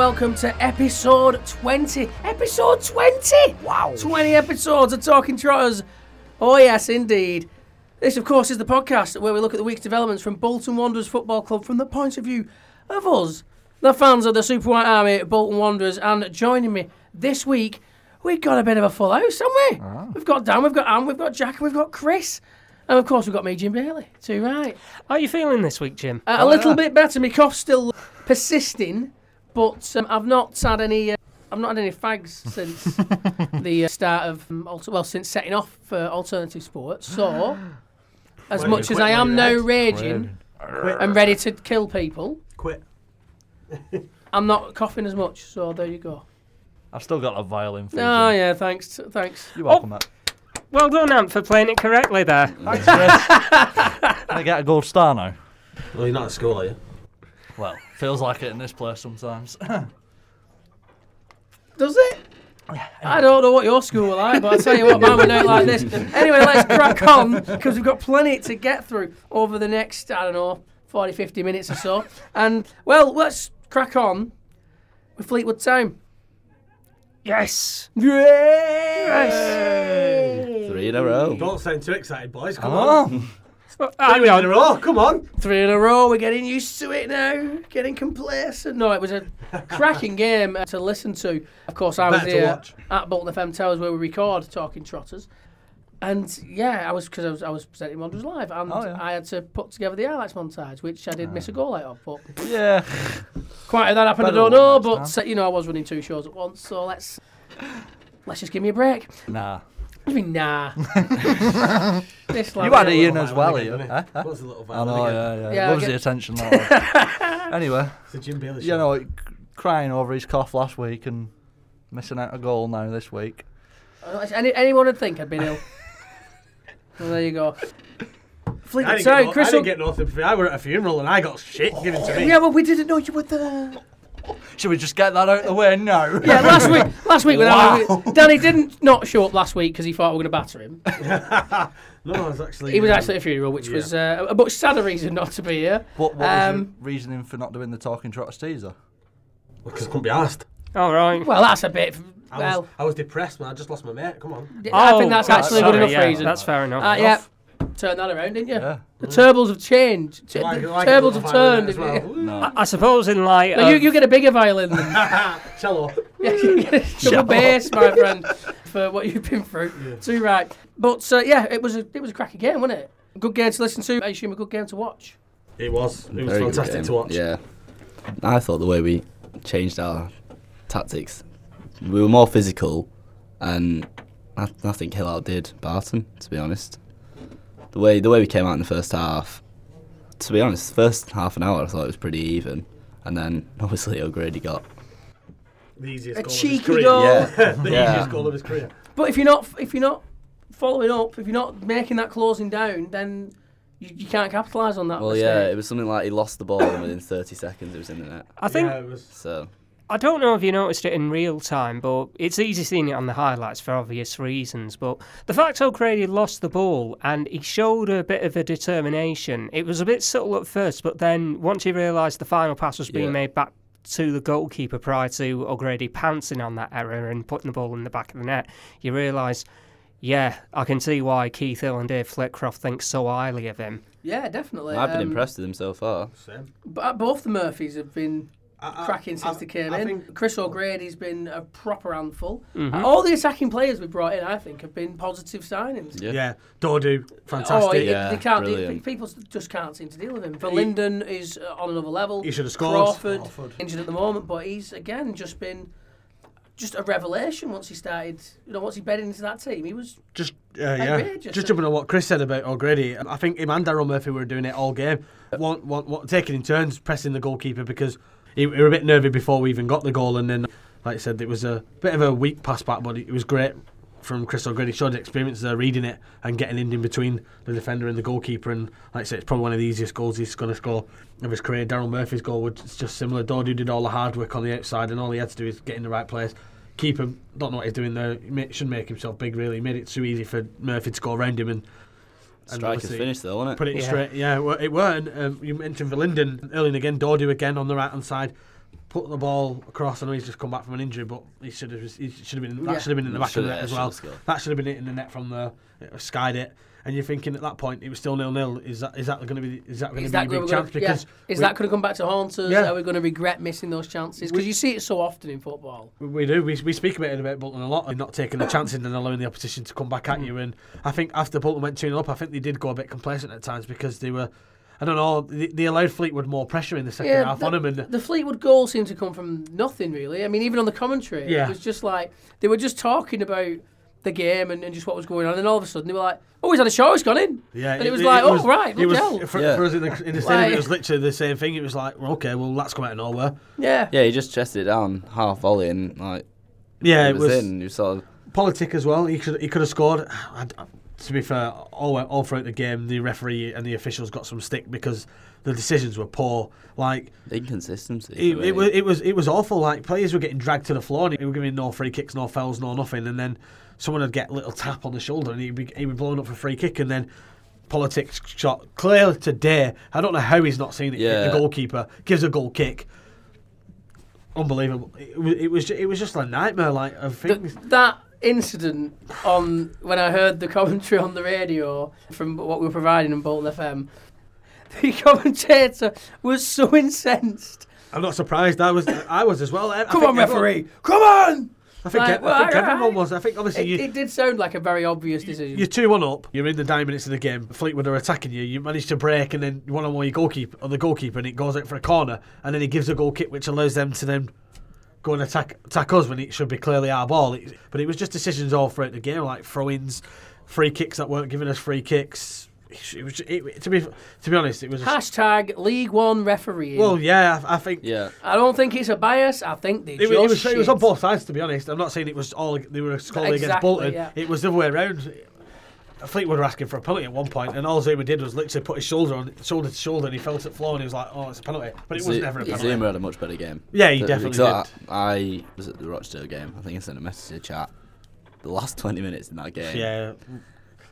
Welcome to episode 20. Episode 20! Wow. 20 episodes of Talking Trotters. Oh, yes, indeed. This, of course, is the podcast where we look at the week's developments from Bolton Wanderers Football Club from the point of view of us, the fans of the Super White Army, Bolton Wanderers. And joining me this week, we've got a bit of a full house, haven't we? We've got Dan, we've got Anne, we've got Jack, and we've got Chris. And of course, we've got me, Jim Bailey. Too right. How are you feeling this week, Jim? Uh, a little bit better. My cough's still persisting, but um, I've not had any. Uh, I've not had any fags since the uh, start of um, alter- well, since setting off for alternative sports. So, as Well, much you as I am when now raging Quit. and ready to kill people, Quit. I'm not coughing as much. So there you go. I've still got a violin for you. Oh yeah, thanks, thanks. You're welcome, mate. Well done, Ant, for playing it correctly there. Thanks, Chris. Can I get a gold star now? Well, you're not at school, are you? Well, feels like it in this place sometimes. Does it? I don't know what your school were like, but I'll tell you what, mine went out like this. Anyway, let's crack on because we've got plenty to get through over the next, I don't know, 40, 50 minutes or so. And, well, let's crack on with Fleetwood Town. Yes. Yes! Three in a row. Don't sound too excited, boys. Come Come on. Three in a row. Come on. Three in a row, we're getting used to it now, getting complacent. No, it was a cracking game uh, to listen to. Of course, I was Better to here watch. at Bolton FM Towers where we record Talking Trotters. And yeah, I was because I was, I was presenting Wanderers Live, and Oh, yeah. I had to put together the highlights montage, which I did miss a goal out of. But Yeah. quite how that happened, I Better don't know. one But uh, you know, I was running two shows at once, so let's let's just give me a break. Nah. I mean, nah. this You had a Little as well, are again, you? Huh? Huh? What's the little I know, yeah, yeah. Yeah, Loves get- the attention. that anyway, It's a Jim Bailey you know, crying over his cough last week and missing out a goal now this week. Any, anyone would think I'd been ill. well, there you go. I Fleetwood didn't, get Town, no, I Chris. didn't get nothing I were at a funeral and I got shit given to me. Yeah, well, we didn't know you were there. Should we just get that out of the way No. Yeah, last week, last week, when I- Wow. Danny didn't not show up last week because he thought we were going to batter him. no, I was actually. He was um, actually at a funeral, which yeah. was uh, a much sadder reason not to be here. What, what was Um, your reasoning for not doing the talking trotters teaser? Because I couldn't be asked. All right. Well, that's a bit. I Well, was, I was depressed, man. I just lost my mate. Come on. I think that's Oh, actually a sorry, good enough yeah, reason. That's fair enough. Uh, yeah, turn that around, didn't you? Yeah. The tables have changed. T- Like- the like a tables little have violin turned. as didn't well. you? No. I suppose in light No, you, of- you get a bigger violin than Cello. Yeah, you get a double bass, my friend, for what you've been through. Too right. But uh, yeah, it was a it was a cracking game, wasn't it? Good game to listen to. I assume a good game to watch. It was. It was Very good fantastic game. to watch. Yeah. I thought the way we changed our tactics, we were more physical, and I, I think Hill outdid Barton. To be honest, the way the way we came out in the first half, to be honest, first half an hour I thought it was pretty even, and then obviously O'Grady got. The easiest A goal of his cheeky career. goal. Yeah. the Yeah. easiest goal of his career. But if you're not if you're not following up, if you're not making that closing down, then you, you can't capitalise on that. Well, mistake. yeah, it was something like he lost the ball and within 30 seconds it was in the net. I think yeah, it was. So I don't know if you noticed it in real time, but it's easy seeing it on the highlights for obvious reasons. But the fact O'Grady lost the ball and he showed a bit of a determination. It was a bit subtle at first, but then once he realised the final pass was being Yeah. made back to the goalkeeper prior to O'Grady pouncing on that error and putting the ball in the back of the net, you realise, yeah, I can see why Keith Hill and Dave Flitcroft think so highly of him. yeah, definitely. I've been Um, impressed with him so far. Same. But both the Murphys have been I- I- cracking since I- they came I in. think- Chris O'Grady's been a proper handful. Mm-hmm. Uh, All the attacking players we've brought in, I think, have been positive signings. Yeah. Yeah. Dodoo, Oh, fantastic. he- Yeah, they can't. They, people just can't seem to deal with him. Verlinden is uh, on another level. He should have scored. Crawford, Crawford. injured at the moment, but he's again just been just a revelation once he started. You know, once he bedded into that team, he was Just uh, yeah, Outrageous. just jumping on what Chris said about O'Grady. I think him and Daryl Murphy were doing it all game, one, one, one, taking in turns pressing the goalkeeper because he, he were a bit nervy before we even got the goal, and then like I said, it was a bit of a weak pass back, but it was great from Chris O'Grady. Showed experience there, reading it and getting in, in between the defender and the goalkeeper. And like I said, it's probably one of the easiest goals he's going to score of his career. Daryl Murphy's goal was just similar. Dodoo did all the hard work on the outside, and all he had to do is get in the right place. Keeper don't know what he's doing there. He shouldn't make himself big. Really, he made it too easy for Murphy to go around him and. And Striker's finished though, wasn't it? Put it Yeah. straight. Yeah, well, it were. And, um, you mentioned Verlinden early and again. Dodoo again on the right hand side. put the ball across. I know he's just come back from an injury, but he should have. He should have been. That Yeah. should have been in the back of Should- the net as well. That should have been in the net from the it skied it. And you're thinking at that point it was still nil nil. Is that is that going to be is that going to be a big we're gonna- chance? Because yeah. is we- that going to come back to haunt us? Yeah. Are we going to regret missing those chances? Because you see it so often in football. We do. We, we speak about it about Bolton a lot and not taking the chances and allowing the opposition to come back Mm. at you. And I think after Bolton went 2 0 up, I think they did go a bit complacent at times because they were, I don't know, they, they allowed Fleetwood more pressure in the second Yeah, half the, on them, And the Fleetwood goal seemed to come from nothing really. I mean, even on the commentary, Yeah. it was just like they were just talking about the game and, and just what was going on, and all of a sudden they were like, "Oh, he's had a shot, he's gone in." yeah, and it was like, "Oh, right, it was, hell." for, Yeah. for us in the, in the stadium, Like- it was literally the same thing. It was like, well, okay, well, that's come out of nowhere. Yeah, Yeah, he just chested it down half volley and like Yeah, it it was, was, in. You sort of politic as well. He could he could have scored. I, I- to be fair, all all throughout the game, the referee and the officials got some stick because the decisions were poor. Like inconsistency. It, it, was, it was it was awful. Like players were getting dragged to the floor, and they were giving no free kicks, no fouls, no nothing. And then someone would get a little tap on the shoulder, and he'd be he'd be blowing up for a free kick. And then politics shot clearly today. I don't know how he's not seen it. Yeah. The goalkeeper gives a goal kick. Unbelievable. It, was- it was it was just a nightmare. Like of Th- that incident on when I heard the commentary on the radio from what we were providing in Bolton FM, the commentator was so incensed. I'm not surprised. I was I was as well. I Come think on, everyone- referee! Come on! I think, Like, I think well, everyone was. I think obviously It, you, it did sound like a very obvious decision. You're two one up. You're in the nine minutes of the game. Fleetwood are attacking you. You manage to break, and then one on one your goalkeeper or the goalkeeper, and it goes out for a corner, and then he gives a goal kick, which allows them to then go and attack attack us when it should be clearly our ball. It, but it was just decisions all throughout the game, like throw-ins, free kicks that weren't giving us free kicks. It was it, to be to be honest, it was. A, Hashtag League One referee. well, yeah, I, I think. yeah. I don't think it's a bias. I think they It, just was- it was it was on both sides to be honest. I'm not saying it was all they were scoring against Bolton. yeah. It was the other way around. Fleetwood were asking for a penalty at one point, and all Zouma did was literally put his shoulder on shoulder to shoulder, and he felt it the floor, and he was like, "Oh, it's a penalty," but it was Zu- never a penalty. Zouma had a much better game. Yeah, he Th- definitely because did. I, I was at the Rochdale game. I think I sent a message to chat. The last 20 minutes in that game. Yeah,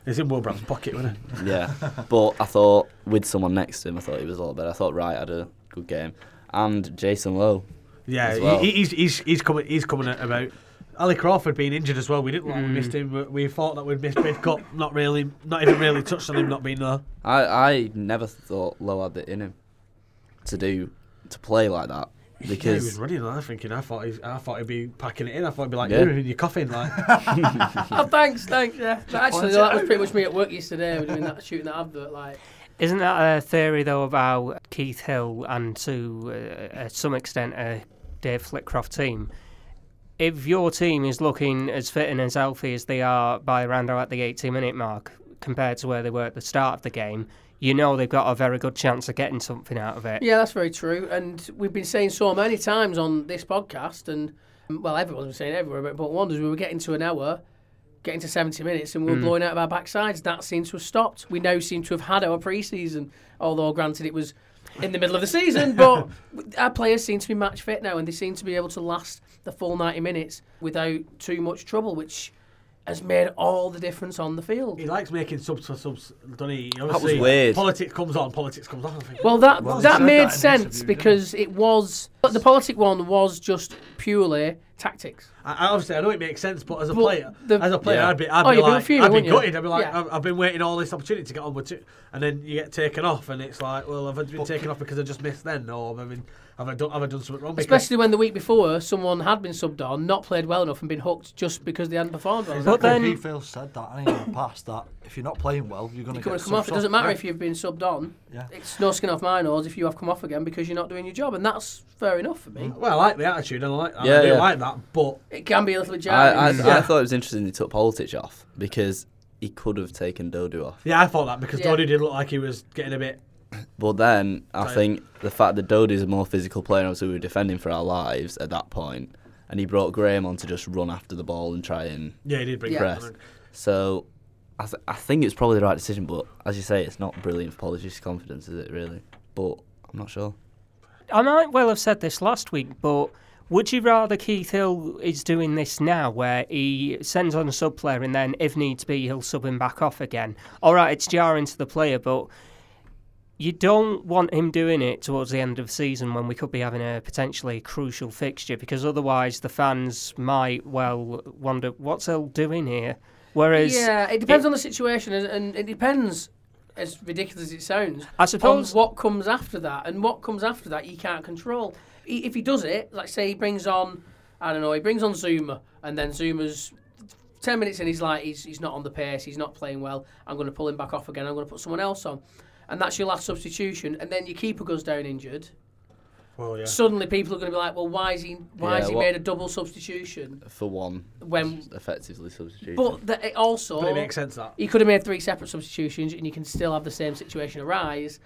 it's in Wilbraham's pocket, wasn't it? Yeah. but I thought with someone next to him, I thought he was a lot better. I thought Wright had a good game. And Jason Lowe. Yeah, well. he, he's he's he's coming he's coming about. Ali Crawford being injured as well. We didn't like we Mm. missed him. but We thought that we'd missed Bridcutt. Not really, not even really touched on him not being there. I, I never thought Lowe had it in him to do to play like that yeah, he was because running. I was thinking, I thought he's, I thought he'd be packing it in. I thought he'd be like, Yeah. "You're in your coffin." Like, Oh, thanks, thanks. Yeah, But actually, that was pretty much me at work yesterday. Doing that, shooting that advert. Like, Isn't that a theory though about Keith Hill and to uh, uh, some extent a Dave Flitcroft team? If your team is looking as fit and as healthy as they are by around about the 80 minute mark compared to where they were at the start of the game, you know they've got a very good chance of getting something out of it. yeah, that's very true. And we've been saying so many times on this podcast, and well, everyone's been saying everywhere, but, but wonders we were getting to an hour, getting to 70 minutes, and we were hmm. blowing out of our backsides. That seems to have stopped. We now seem to have had our pre-season, although granted it was in the middle of the season, but our players seem to be match fit now, and they seem to be able to last the full 90 minutes without too much trouble, which has made all the difference on the field. he likes making subs for subs, doesn't he? was Obviously, weird. Politics comes on, politics comes off. Well, that Well, that made that sense because it was but the politic one was just purely tactics. I, I obviously I know it makes sense, but as a But player, the- as a player, Yeah. I'd be, I'd Oh, be you'd be like, fuming, I'd be gutted. I'd be like, yeah. I've, I've been waiting all this opportunity to get on with it, and then you get taken off, and it's like, well, I've I been taken off because I just missed then, or have I been, have I done, have I done something wrong? Especially when the week before someone had been subbed on, not played well enough, and been hooked just because they hadn't performed well. But then- Keith Hill said that I think, in the past that if you're not playing well, you're going to You're going get to come off. It doesn't matter Yeah. if you've been subbed on. Yeah. It's no skin off my nose if you have come off again because you're not doing your job, and that's fair enough for Mm. me. well, I like the attitude, and I like, and Yeah, I do yeah. like that, but It can be a little bit I, I, jarring. I thought it was interesting he took Politic off because he could have taken Dodoo off. yeah, I thought that because Yeah. Doddy did look like he was getting a bit. But then I Right. think the fact that Dodoo's a more physical player, obviously we were defending for our lives at that point, and he brought Graham on to just run after the ball and try and Yeah, he did bring Yeah. press. So I, th- I think it's probably the right decision, but as you say, it's not brilliant for Politic's confidence, is it really? But I'm not sure. I might well have said this last week, but would you rather Keith Hill is doing this now, where he sends on a sub player and then, if needs be, he'll sub him back off again? All right, it's jarring to the player, but you don't want him doing it towards the end of the season when we could be having a potentially crucial fixture because otherwise the fans might well wonder what's Hill doing here. Whereas yeah, it depends on the situation, and, it depends. As ridiculous as it sounds, I on suppose what comes after that, and what comes after that you can't control. If he does it, like say he brings on, I don't know, he brings on Zouma, and then Zouma's ten minutes in, he's like, he's, he's not on the pace, he's not playing well. I'm going to pull him back off again. I'm going to put someone else on, and that's your last substitution. And then your keeper goes down injured. Well, yeah. Suddenly, people are going to be like, well, why is he why Yeah, has he what- made a double substitution For one, when? effectively substitution. But that it also But it makes sense that. he could have made three separate substitutions, and you can still have the same situation arise.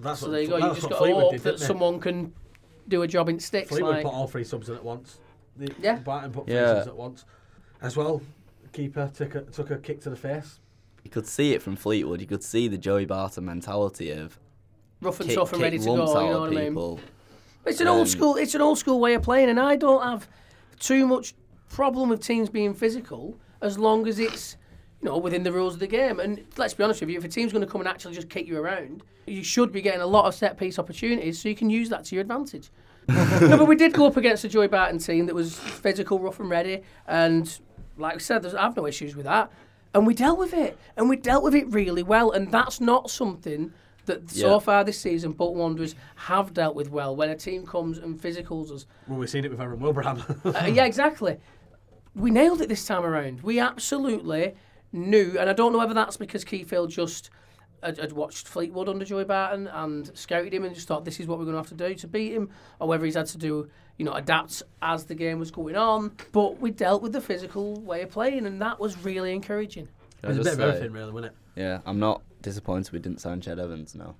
That's So what, there you go. You that's just what got to Fleetwood hope did, that didn't they? someone can do a job in sticks. Fleetwood Like, put all three subs in at once. The, Yeah. Barton put three Yeah. subs at once. As well, keeper took a, took a kick to the face. You could see it from Fleetwood. You could see the Joey Barton mentality of rough and kick, tough and ready to go. You know what I mean? It's an Um, old school. It's an old school way of playing, and I don't have too much problem with teams being physical as long as it's you know within the rules of the game. And let's be honest with you, if a team's going to come and actually just kick you around, you should be getting a lot of set piece opportunities, so you can use that to your advantage. no, but we did go up against a Joey Barton team that was physical, rough and ready, and like I said, there's, I've no issues with that. And we dealt with it, and we dealt with it really well, and that's not something that so far this season Bolton Wanderers have dealt with well. When a team comes and physicals us, Well, we've seen it with Aaron Wilbraham. uh, yeah, exactly. We nailed it this time around. We absolutely knew, and I don't know whether that's because Keith Hill just had, had watched Fleetwood under Joey Barton and scouted him and just thought this is what we're going to have to do to beat him, or whether he's had to do, you know, adapt as the game was going on. But we dealt with the physical way of playing, and that was really encouraging. Can I There's a bit just of everything, really, wasn't it? Yeah, I'm not disappointed we didn't sign Ched Evans now.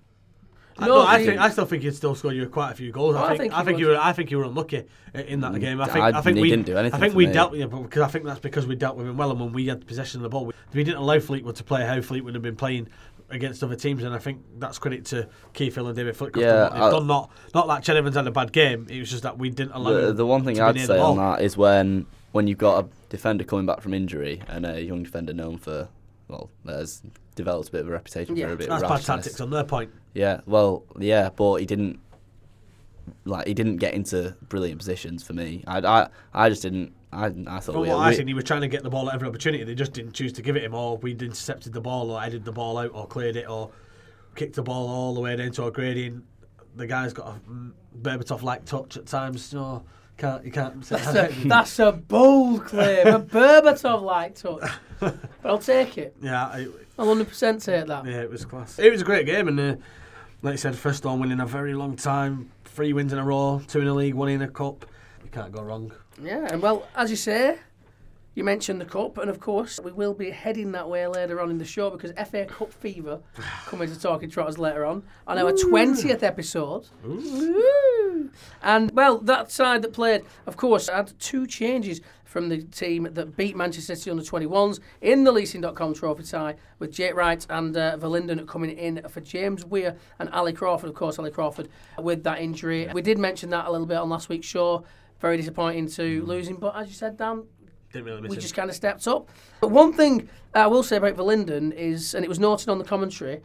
I, No, no, I think I still think he'd still score you quite a few goals. Oh, I I think think I think you were I think you were unlucky in that mm, game. I think I- I, think he we didn't do anything I think we me. dealt with it because I think that's because we dealt with him well, and when we had possession of the ball, we, we didn't allow Fleetwood to play how Fleetwood had been playing against other teams, and I think that's credit to Keith Hill and David Flitcroft. Yeah, I- done not not that Ched Evans had a bad game. It was just that we didn't allow. The, the one thing I'd say on that is when when you've got a defender coming back from injury and a young defender known for well, there's developed a bit of a reputation Yeah. for a bit That's of bad tactics on their point. Yeah, well, yeah, but he didn't like he didn't get into brilliant positions for me. I I, I just didn't. I I thought From we, what I we- seen, he was trying to get the ball at every opportunity. They just didn't choose to give it him, or we'd intercepted the ball, or headed the ball out, or cleared it, or kicked the ball all the way down to O'Grady. And the guy's got a mm, Berbatov-like touch at times. So can't you can't. say That's a, that's a bold claim, a Berbatov like touch. But I'll take it. yeah, I, I'll 100% take that. yeah, it was class. It was a great game, and uh, like you said, first on win in a very long time. Three wins in a row, two in a league, one in a cup. You can't go wrong. Yeah, and well, as you say, you mentioned the cup, and of course, we will be heading that way later on in the show because FA Cup fever coming to Talking Trotters later on on our twentieth episode. Woo. And well, that side that played, of course, had two changes from the team that beat Manchester City under 21s in the leasing.com trophy tie with Jake Wright and uh, Verlinden coming in for James Weir and Ali Crawford. Of course, Ali Crawford with that injury. We did mention that a little bit on last week's show. Very disappointing to mm-hmm. losing, but as you said, Dan, Didn't really miss we him. just kind of stepped up. But one thing I will say about Verlinden is, and it was noted on the commentary,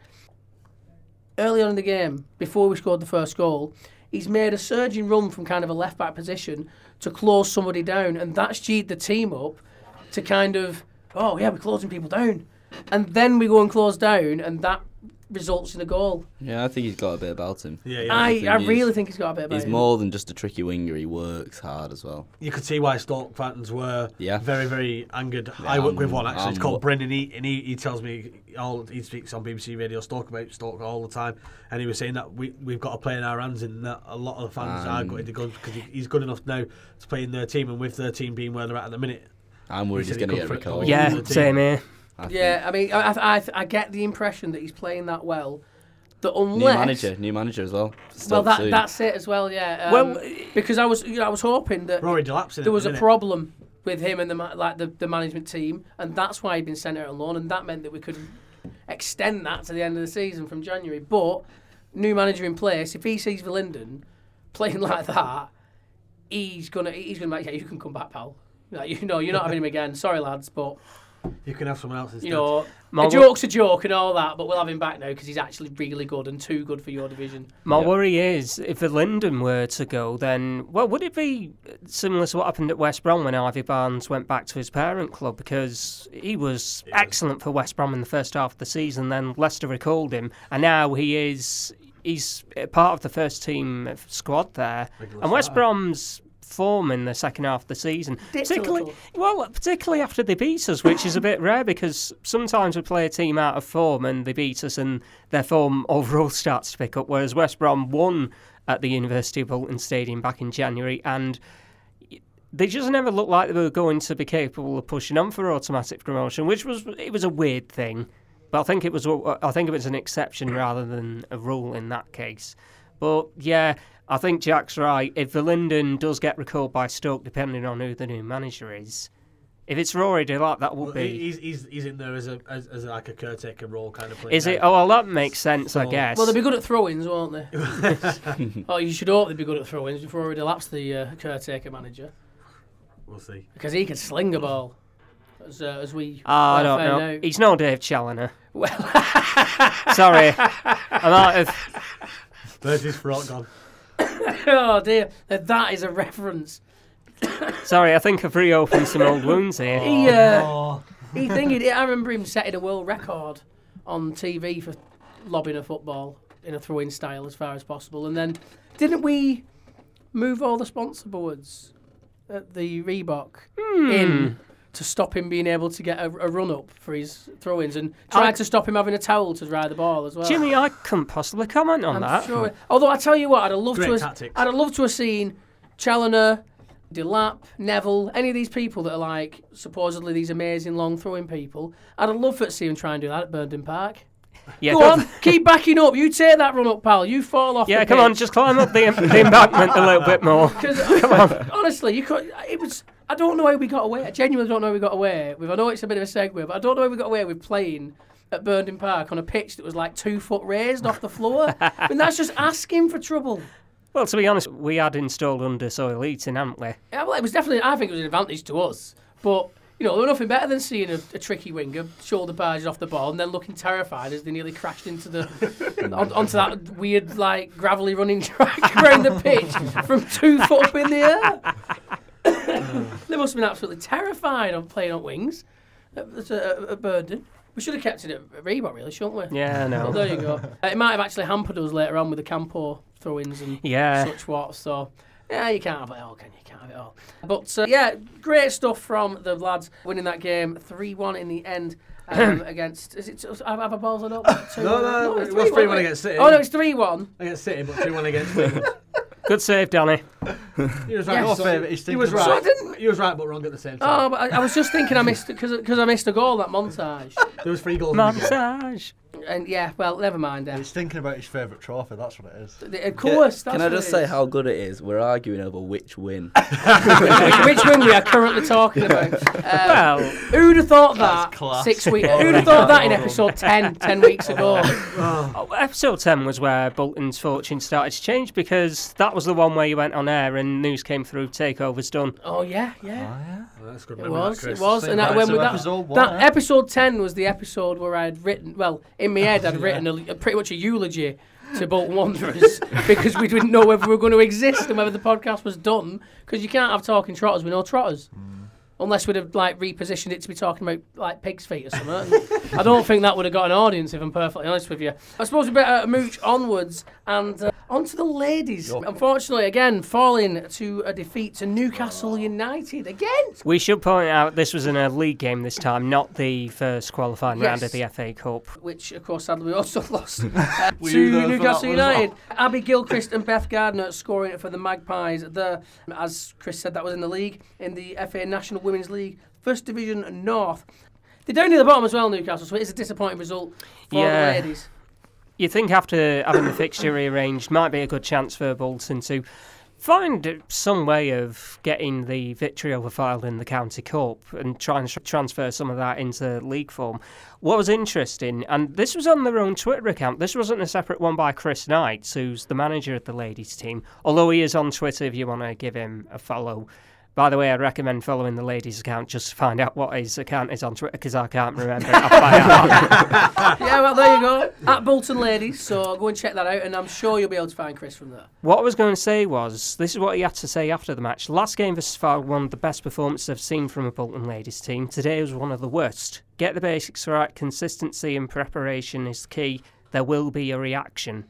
early on in the game, before we scored the first goal, he's made a surging run from kind of a left back position to close somebody down, and that's G'd the team up to kind of, oh yeah, we're closing people down. And then we go and close down, and that results in a goal. yeah, I think he's got a bit about him. Yeah, yeah. I, think I really think he's got a bit about He's him. He's more than just a tricky winger. He works hard as well. you could see why Stoke fans were Yeah. very, very angered. Yeah, I work with I'm- one actually. It's I'm called wo- Brendan. He and he, he tells me all he speaks on BBC Radio Stoke about Stoke all the time, and he was saying that we we've got to play in our hands, and that a lot of the fans are Um, gutted to go because he, he's good enough now to play in their team, and with their team being where they're at at the minute, I'm worried He he's going to could get flick the recalled. Yeah, same here. I Yeah, I mean, I, I, I, I get the impression that he's playing that well. That unless New manager, new manager as well. Well, that soon. that's it as well. Yeah. Um, Well, because I was, you know, I was hoping that Rory Delap's there was a the minute. problem with him and the like the, the management team, and that's why he'd been sent out on loan, and that meant that we could extend that to the end of the season from January. But new manager in place, if he sees Verlinden playing like that, he's gonna he's gonna be like, yeah, you can come back, pal. Like, you know, you're not having him again. Sorry, lads, but You can have someone else's. instead. You know, My a joke's a joke and all that, but we'll have him back now because he's actually really good and too good for your division. My worry is if the Linden were to go, then well, would it be similar to what happened at West Brom when Harvey Barnes went back to his parent club because he was excellent for West Brom in the first half of the season. Then Leicester recalled him, and now he is he's part of the first team squad there. Regular and West starter. Brom's form in the second half of the season, particularly well, particularly after they beat us, which is a bit rare because sometimes we play a team out of form and they beat us and their form overall starts to pick up. Whereas West Brom won at the University of Bolton Stadium back in January and they just never looked like they were going to be capable of pushing on for automatic promotion, which was it was a weird thing. But I think it was I think it was an exception rather than a rule in that case. But yeah, I think Jack's right. If the Linden does get recalled by Stoke, depending on who the new manager is, if it's Rory Delap, that would Well, be. He's, he's, he's in there as a as, as like a caretaker role kind of player. Is it? Oh, well, that makes sense, I guess. Well, they'll be good at throw-ins, won't they? oh, you should hope they'd be good at throw-ins before Rory Delap's the uh, caretaker manager We'll see. because he can sling a ball. As, uh, as we Ah, I well don't found know. out. He's no Dave Challinor. Well, Sorry, I might have. There's his front gone. oh dear, that that is a reference. Sorry, I think I've reopened some old wounds here. He, uh, Oh, he thinking. I remember him setting a world record on TV for lobbing a football in a throw-in style as far as possible, and then didn't we move all the sponsor boards at the Reebok Hmm. in to stop him being able to get a, a run up for his throw-ins, and tried I- to stop him having a towel to dry the ball as well. Jimmy, I couldn't possibly comment on I'm that. sure. Although I tell you what, I'd have loved Great to. Have, tactics. I'd have loved to have seen Challinor, Delap, Neville, any of these people that are like supposedly these amazing long throwing people. I'd have loved to see him try and do that at Burnden Park. Yeah, Go go- on, keep backing up. You take that run up, pal. You fall off. Yeah, the come on, just climb up the, the embankment a little bit more. 'Cause, honestly, you could. It was. I don't know how we got away. I genuinely don't know how we got away with. I know it's a bit of a segue, but I don't know how we got away with playing at Burnden Park on a pitch that was like two foot raised off the floor. I mean, that's just asking for trouble. Well, to be honest, we had installed under soil heating, hadn't we? Yeah, well, it was definitely. I think it was an advantage to us, but. You know, there was nothing better than seeing a, a tricky winger shoulder barges off the ball and then looking terrified as they nearly crashed into the on, onto that weird, like gravelly running track around the pitch from two foot up in the air. they must have been absolutely terrified of playing on wings at, at, at Burnden. We should have kept it at Reebok, really, shouldn't we? Yeah, Well, there you go. Uh, it might have actually hampered us later on with the Campo throw-ins and Yeah. such what. So, yeah, you can't have it all, can you? You Can't have it all. But uh, yeah, great stuff from the lads winning that game, three-one in the end. Um, against is it have have a balls or not? Two- No, no, it's it was 3-1, 3-1 against City. Oh no, it's three-one. against City, but 2 1 against. Good save, Danny. He was Yes. right. Your favourite, he's he was right. So I didn't- He was right, but wrong at the same time. Oh, but I, I was just thinking I missed because because I missed a goal that montage. there was three goals. in the game. Montage. And yeah, well, never mind. Then. He's thinking about his favourite trophy, that's what it is. Of course. Can that's I what just it say is. how good it is? We're arguing over which win. which, which win we are currently talking about? Uh, Well, who'd have thought that six weeks? Who'd have thought that in episode 10, 10 weeks ago? oh, episode 10 was where Bolton's fortune started to change because that was the one where you went on air and news came through, takeover's done. Oh yeah, yeah. Oh, that's good It was, that, it was, Same and that, right, when so that, episode one, that episode ten was the episode where I'd written, well, in my head I'd written a, a pretty much a eulogy to Bolton Wanderers because we didn't know whether we were going to exist and whether the podcast was done because you can't have talking trotters with no trotters. Unless we'd have like repositioned it to be talking about like pig's feet or something. I don't think that would have got an audience if I'm perfectly honest with you. I suppose we better mooch onwards and uh, on to the ladies. Unfortunately, again, falling to a defeat to Newcastle United again. We should point out this was in a league game this time, not the first qualifying round of the FA Cup. which of course sadly we also lost uh, to you there for Newcastle that one as United. Abby Gilchrist and Beth Gardner scoring it for the Magpies. The as Chris said, that was in the league in the FA National Women's League, First Division North. They're down near the bottom as well, Newcastle. So it is a disappointing result for Yeah. the ladies. You think after having the fixture rearranged, might be a good chance for Bolton to find some way of getting the victory over Fylde in the County Cup and try and tr- transfer some of that into league form. What was interesting, and this was on their own Twitter account, this wasn't a separate one by Chris Knight, who's the manager of the ladies team, although he is on Twitter if you want to give him a follow. By the way, I'd recommend following the ladies' account just to find out what his account is on Twitter because I can't remember it by yeah, well, there you go. At Bolton Ladies. So go and check that out, and I'm sure you'll be able to find Chris from there. What I was going to say was this is what he had to say after the match. Last game versus Far, one of the best performances I've seen from a Bolton ladies team. Today was one of the worst. Get the basics right. Consistency and preparation is key. There will be a reaction.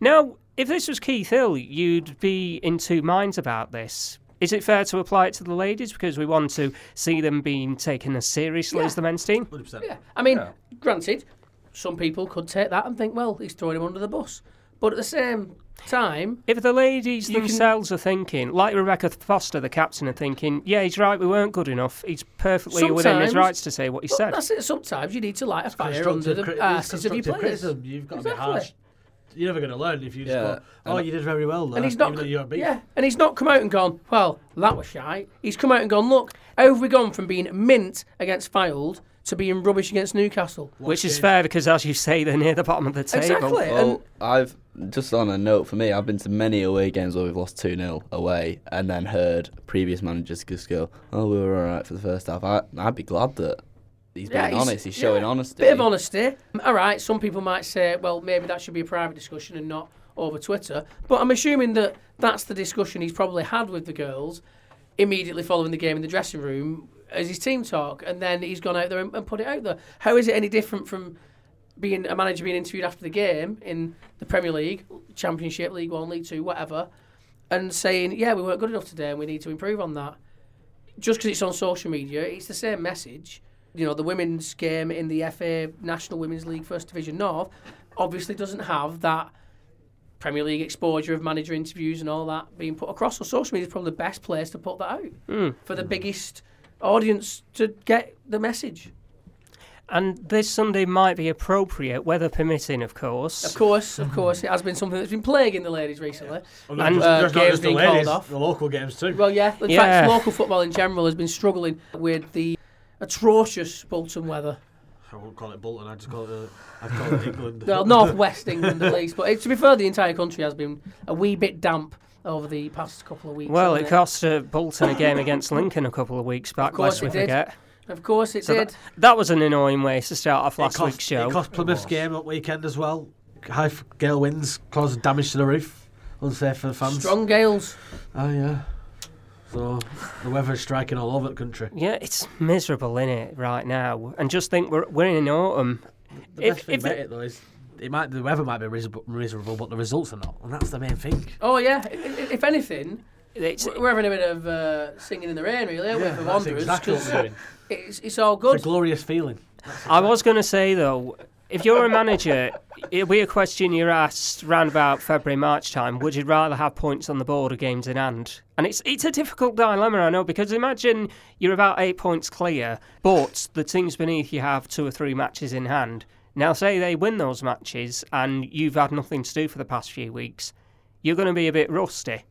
Now, if this was Keith Hill, you'd be in two minds about this. Is it fair to apply it to the ladies because we want to see them being taken as seriously Yeah. as the men's team? 100%. Yeah, I mean, Yeah. granted, some people could take that and think, well, he's throwing him under the bus. But at the same time, If the ladies You can- themselves are thinking, like Rebecca Foster, the captain, are thinking, yeah, he's right, we weren't good enough. He's perfectly within his rights to say what he said. that's it. Sometimes you need to light a fire under Constructive the asses of your players. criticism. You've got to Exactly. be harsh. You're never going to learn if you just Yeah, go, oh, and- you did very well there, And he's not, even though you're a beast. yeah, and he's not come out and gone, well, that was shite. He's come out and gone, look, how have we gone from being mint against Fylde to being rubbish against Newcastle? Which is game. fair because, as you say, they're near the bottom of the table. Exactly. and Well, I've just on a note for me. I've been to many away games where we've lost two 0 away, and then heard previous managers just go, "Oh, we were all right for the first half." I, I'd be glad that he's being Yeah, honest. He's showing yeah, honesty. Bit of honesty. All right, some people might say, well, maybe that should be a private discussion and not over Twitter. But I'm assuming that that's the discussion he's probably had with the girls immediately following the game in the dressing room as his team talk, and then he's gone out there and, and put it out there. How is it any different from being a manager being interviewed after the game in the Premier League, Championship, League One, League Two, whatever, and saying, yeah, we weren't good enough today and we need to improve on that? Just because it's on social media, it's the same message you know, the women's game in the FA National Women's League First Division North obviously doesn't have that Premier League exposure of manager interviews and all that being put across. So social media is probably the best place to put that out Mm. for the biggest audience to get the message. And this Sunday might be appropriate, weather permitting, of course. Of course, of course, it has been something that's been plaguing the ladies recently. Well, And, just, uh, just not games just the being called off. the local games too. Well, yeah, in Yeah. fact, local football in general has been struggling with the atrocious Bolton weather. I won't call it Bolton. I just call it. Uh, I call it England. Well, northwest England at least, but it, to be fair, the entire country has been a wee bit damp over the past couple of weeks. Well, hasn't it cost uh, Bolton a game against Lincoln a couple of weeks back, course lest we it did. forget. Of course, it So did. that, that was an annoying way to start off It last cost, week's show. It cost Plymouth's game at weekend as well. High gale winds caused damage to the roof. Unsafe for the fans. Strong gales. Oh yeah. So the weather's striking all over the country. Yeah, it's miserable in it right now, and just think we're we're in autumn. The If- best thing if about the- it though is it might the weather might be miserable, miserable, but the results are not, and that's the main thing. Oh yeah. I- I- If anything, It's, we're having a bit of uh, singing in the rain, really, aren't we, for that's Wanderers? exactly what 'cause we're doing. it's, it's all It's good. a glorious feeling. I was going to say though, if you're a manager, it'll be a question you're asked round about February March time. Would you rather have points on the board or games in hand? And it's it's a difficult dilemma, I know, because imagine you're about eight points clear, but the teams beneath you have two or three matches in hand. Now, say they win those matches and you've had nothing to do for the past few weeks, you're going to be a bit rusty.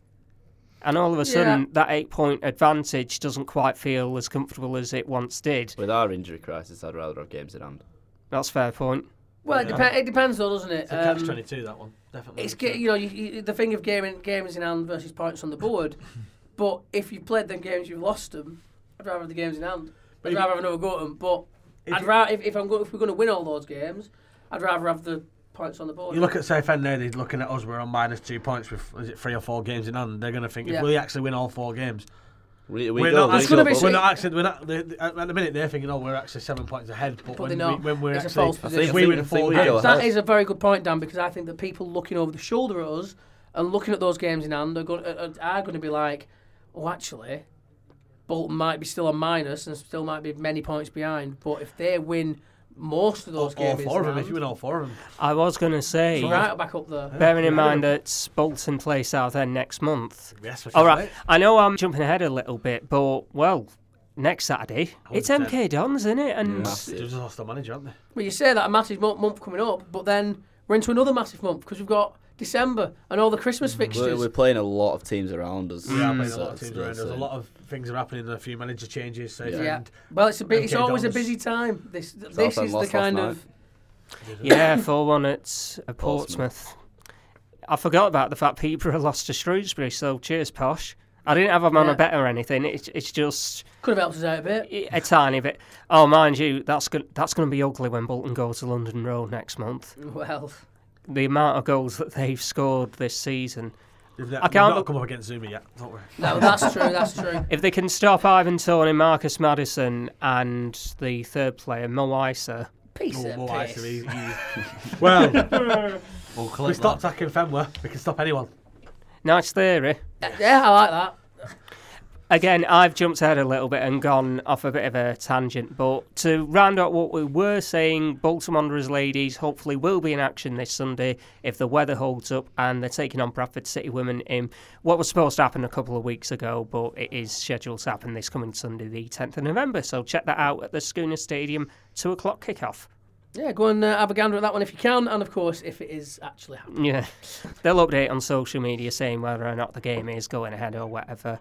And all of a sudden, Yeah. that eight point advantage doesn't quite feel as comfortable as it once did. With our injury crisis, I'd rather have games in hand. That's a fair point. Well, it, depe- it depends, though, doesn't it? It's a catch Um, twenty two that one definitely. it's ga- you know you, you, the thing of gaming games in hand versus points on the board. but if you've played them games, you've lost them. I'd rather have the games in hand. But I'd rather you- have another go at them. But If I'd you- rather if, if I'm go- if we're going to win all those games, I'd rather have the points on the board. You look at Southend now, they're looking at us, we're on minus two points with, is it three or four games in hand? They're going to think, Yeah. if we actually win all four games, We, we we're go, not, we It's go gonna be above- we're not actually, we're not, they, they- at the minute they're thinking, oh, we're actually seven points ahead, but, But when, they're we, when we're It's a false position. we I win think four games, go That ahead. is a very good point, Dan, because I think that people looking over the shoulder at us and looking at those games in hand are going, are, are going to be like, oh, actually, Bolton might be still on minus and still might be many points behind. But if they win most of all, those all games, four of them, if you hand, win all four of them. I was going to say, we're right back up there. bearing in Yeah. mind that Bolton play Southend next month. Yes, for All sure, right. I know I'm jumping ahead a little bit, but well, next Saturday it's 100%. MK Dons, isn't it? And Yeah. They've just lost their manager, haven't they? Well, you say that a massive mo- month coming up, but then we're into another massive month because we've got December and all the Christmas We're, fixtures. we're playing a lot of teams around us. We are playing a lot of teams around. There's a lot of things are happening. A few manager changes. So Yeah. yeah. Well, it's a bit, it's MK always a busy time. This this Southend is the kind of yeah, four one at uh, Portsmouth. Portsmouth. I forgot about the fact Peterborough lost to Shrewsbury, so cheers, posh. I didn't have them on Yeah. a bet or anything. It's, it's just Could have helped us out a bit. a a tiny bit. Oh, mind you, that's go- that's going to be ugly when Bolton go to London Road next month. Well, The amount of goals that they've scored this season. They've, I can't- not come up against Zouma yet. Don't worry. no, that's true. That's true. If they can stop Ivan Toney, Marcus Maddison, and the third player, Mo Eisa, Piece Oh, of well, piss. he- he- well, We'll we clip stopped that. attacking Fenway. We can stop anyone. nice theory. Yeah, I like that. Again, I've jumped ahead a little bit and gone off a bit of a tangent, but to round out what we were saying, Bolton Wanderers ladies hopefully will be in action this Sunday if the weather holds up and they're taking on Bradford City women in what was supposed to happen a couple of weeks ago, but it is scheduled to happen this coming Sunday, the 10th of November. So check that out at the Schooner Stadium, 2 o'clock kickoff. Yeah, go and uh, have a gander at that one if you can, and of course if it is actually happening. Yeah, they'll update on social media saying whether or not the game is going ahead or whatever.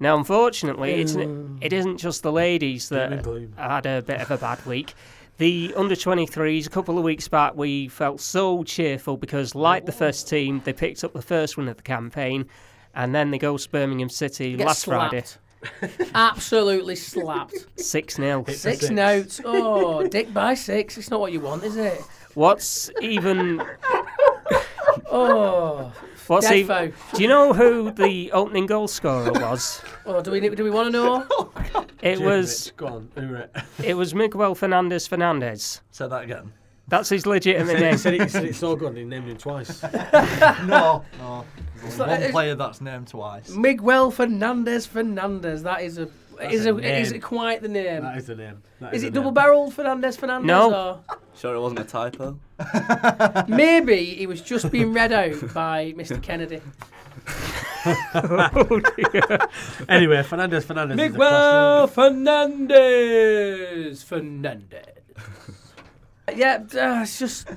Now, unfortunately, it's, mm. it isn't just the ladies that had a bit of a bad week. The under 23s, a couple of weeks back, we felt so cheerful because, like the first team, they picked up the first win of the campaign, and then they go to Birmingham City Get last Friday. Absolutely slapped. 6 0. Six six. notes. Oh, dick by six. It's not what you want, is it? What's even. Oh, What's even, defo. do you know who the opening goal scorer was? Oh, do we do we want to know? Oh, it was Go on, who it? it was Miguel Fernandez Fernandez. Say that again. That's his legitimate He name. said, it, he said it's so good, he named him twice. no, no. There's like- only one it's- player that's named twice. Miguel Fernandez Fernandez. That is a is a a, is it quite the name? that is the name. That Is the it double barreled Fernandez Fernandez? No. Sure, it wasn't a typo. Maybe he was just being read out by Mr. Kennedy. Anyway, Fernandez, Fernandez. Miguel Fernandez Fernandez. yeah, uh, it's just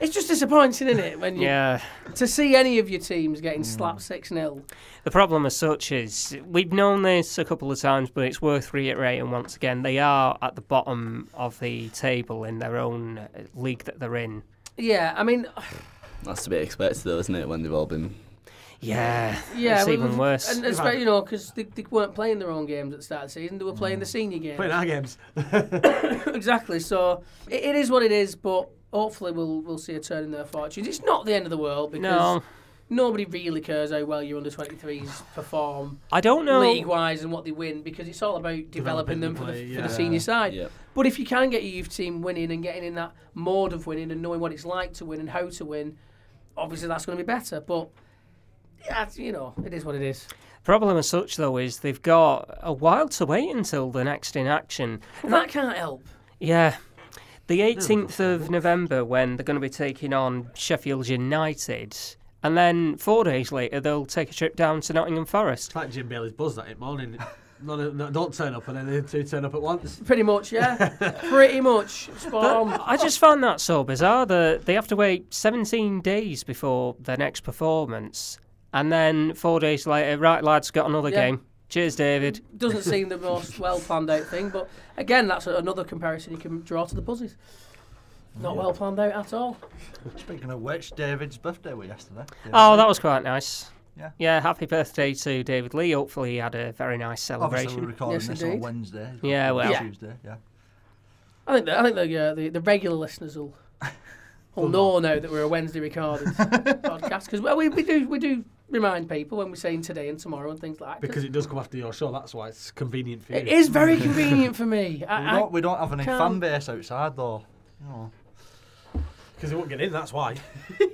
it's just disappointing, isn't it? When you Yeah. to see any of your teams getting slapped six 0 The problem as such is we've known this a couple of times, but it's worth reiterating once again. They are at the bottom of the table in their own uh, league that they're in. Yeah, I mean, That's to be expected, though, isn't it? When they've all been. Yeah, yeah, it's well, even worse. And especially, you know, because they, they weren't playing their own games at the start of the season; they were playing the senior games. Playing our games. exactly. So it, it is what it is, but hopefully we'll we'll see a turn in their fortunes. It's not the end of the world because no, nobody really cares how well your under 23s perform I don't know. league wise and what they win because it's all about developing, Developing them the for the, play, for the senior side. Yep. But if you can get your youth team winning and getting in that mode of winning and knowing what it's like to win and how to win, obviously that's going to be better. But yeah, you know, it is what it is. Problem as such though is they've got a while to wait until the next in action. But that can't help. Yeah. The 18th of November, when they're going to be taking on Sheffield United, and then four days later, they'll take a trip down to Nottingham Forest. It's like Jim Bailey's buzz that it morning. None of, no, don't turn up and then the two turn up at once. Pretty much, yeah. Pretty much. I just found that so bizarre that they have to wait 17 days before their next performance, and then four days later, right, lads, got another Yeah. game. Cheers, David. Doesn't seem the most well planned out thing, but again, that's another comparison you can draw to the Buzzies. Not well planned out at all. Speaking of which, David's birthday was yesterday. Oh, that was quite nice. Yeah. Yeah, happy birthday to David Lee. Hopefully, he had a very nice Obviously, we're celebration. recording Yes, this indeed. on Wednesday. Yeah, well. Yeah. Tuesday, yeah. I think the, I think the, uh, the the regular listeners will will know now that we're a Wednesday recorded podcast because well, we, we do we do remind people when we're saying today and tomorrow and things like that. Because it does come after your show, that's why it's convenient for you. it is very convenient for me. We I, I, don't, we don't have any can't- fan base outside though. You know. Because they won't get in, that's why.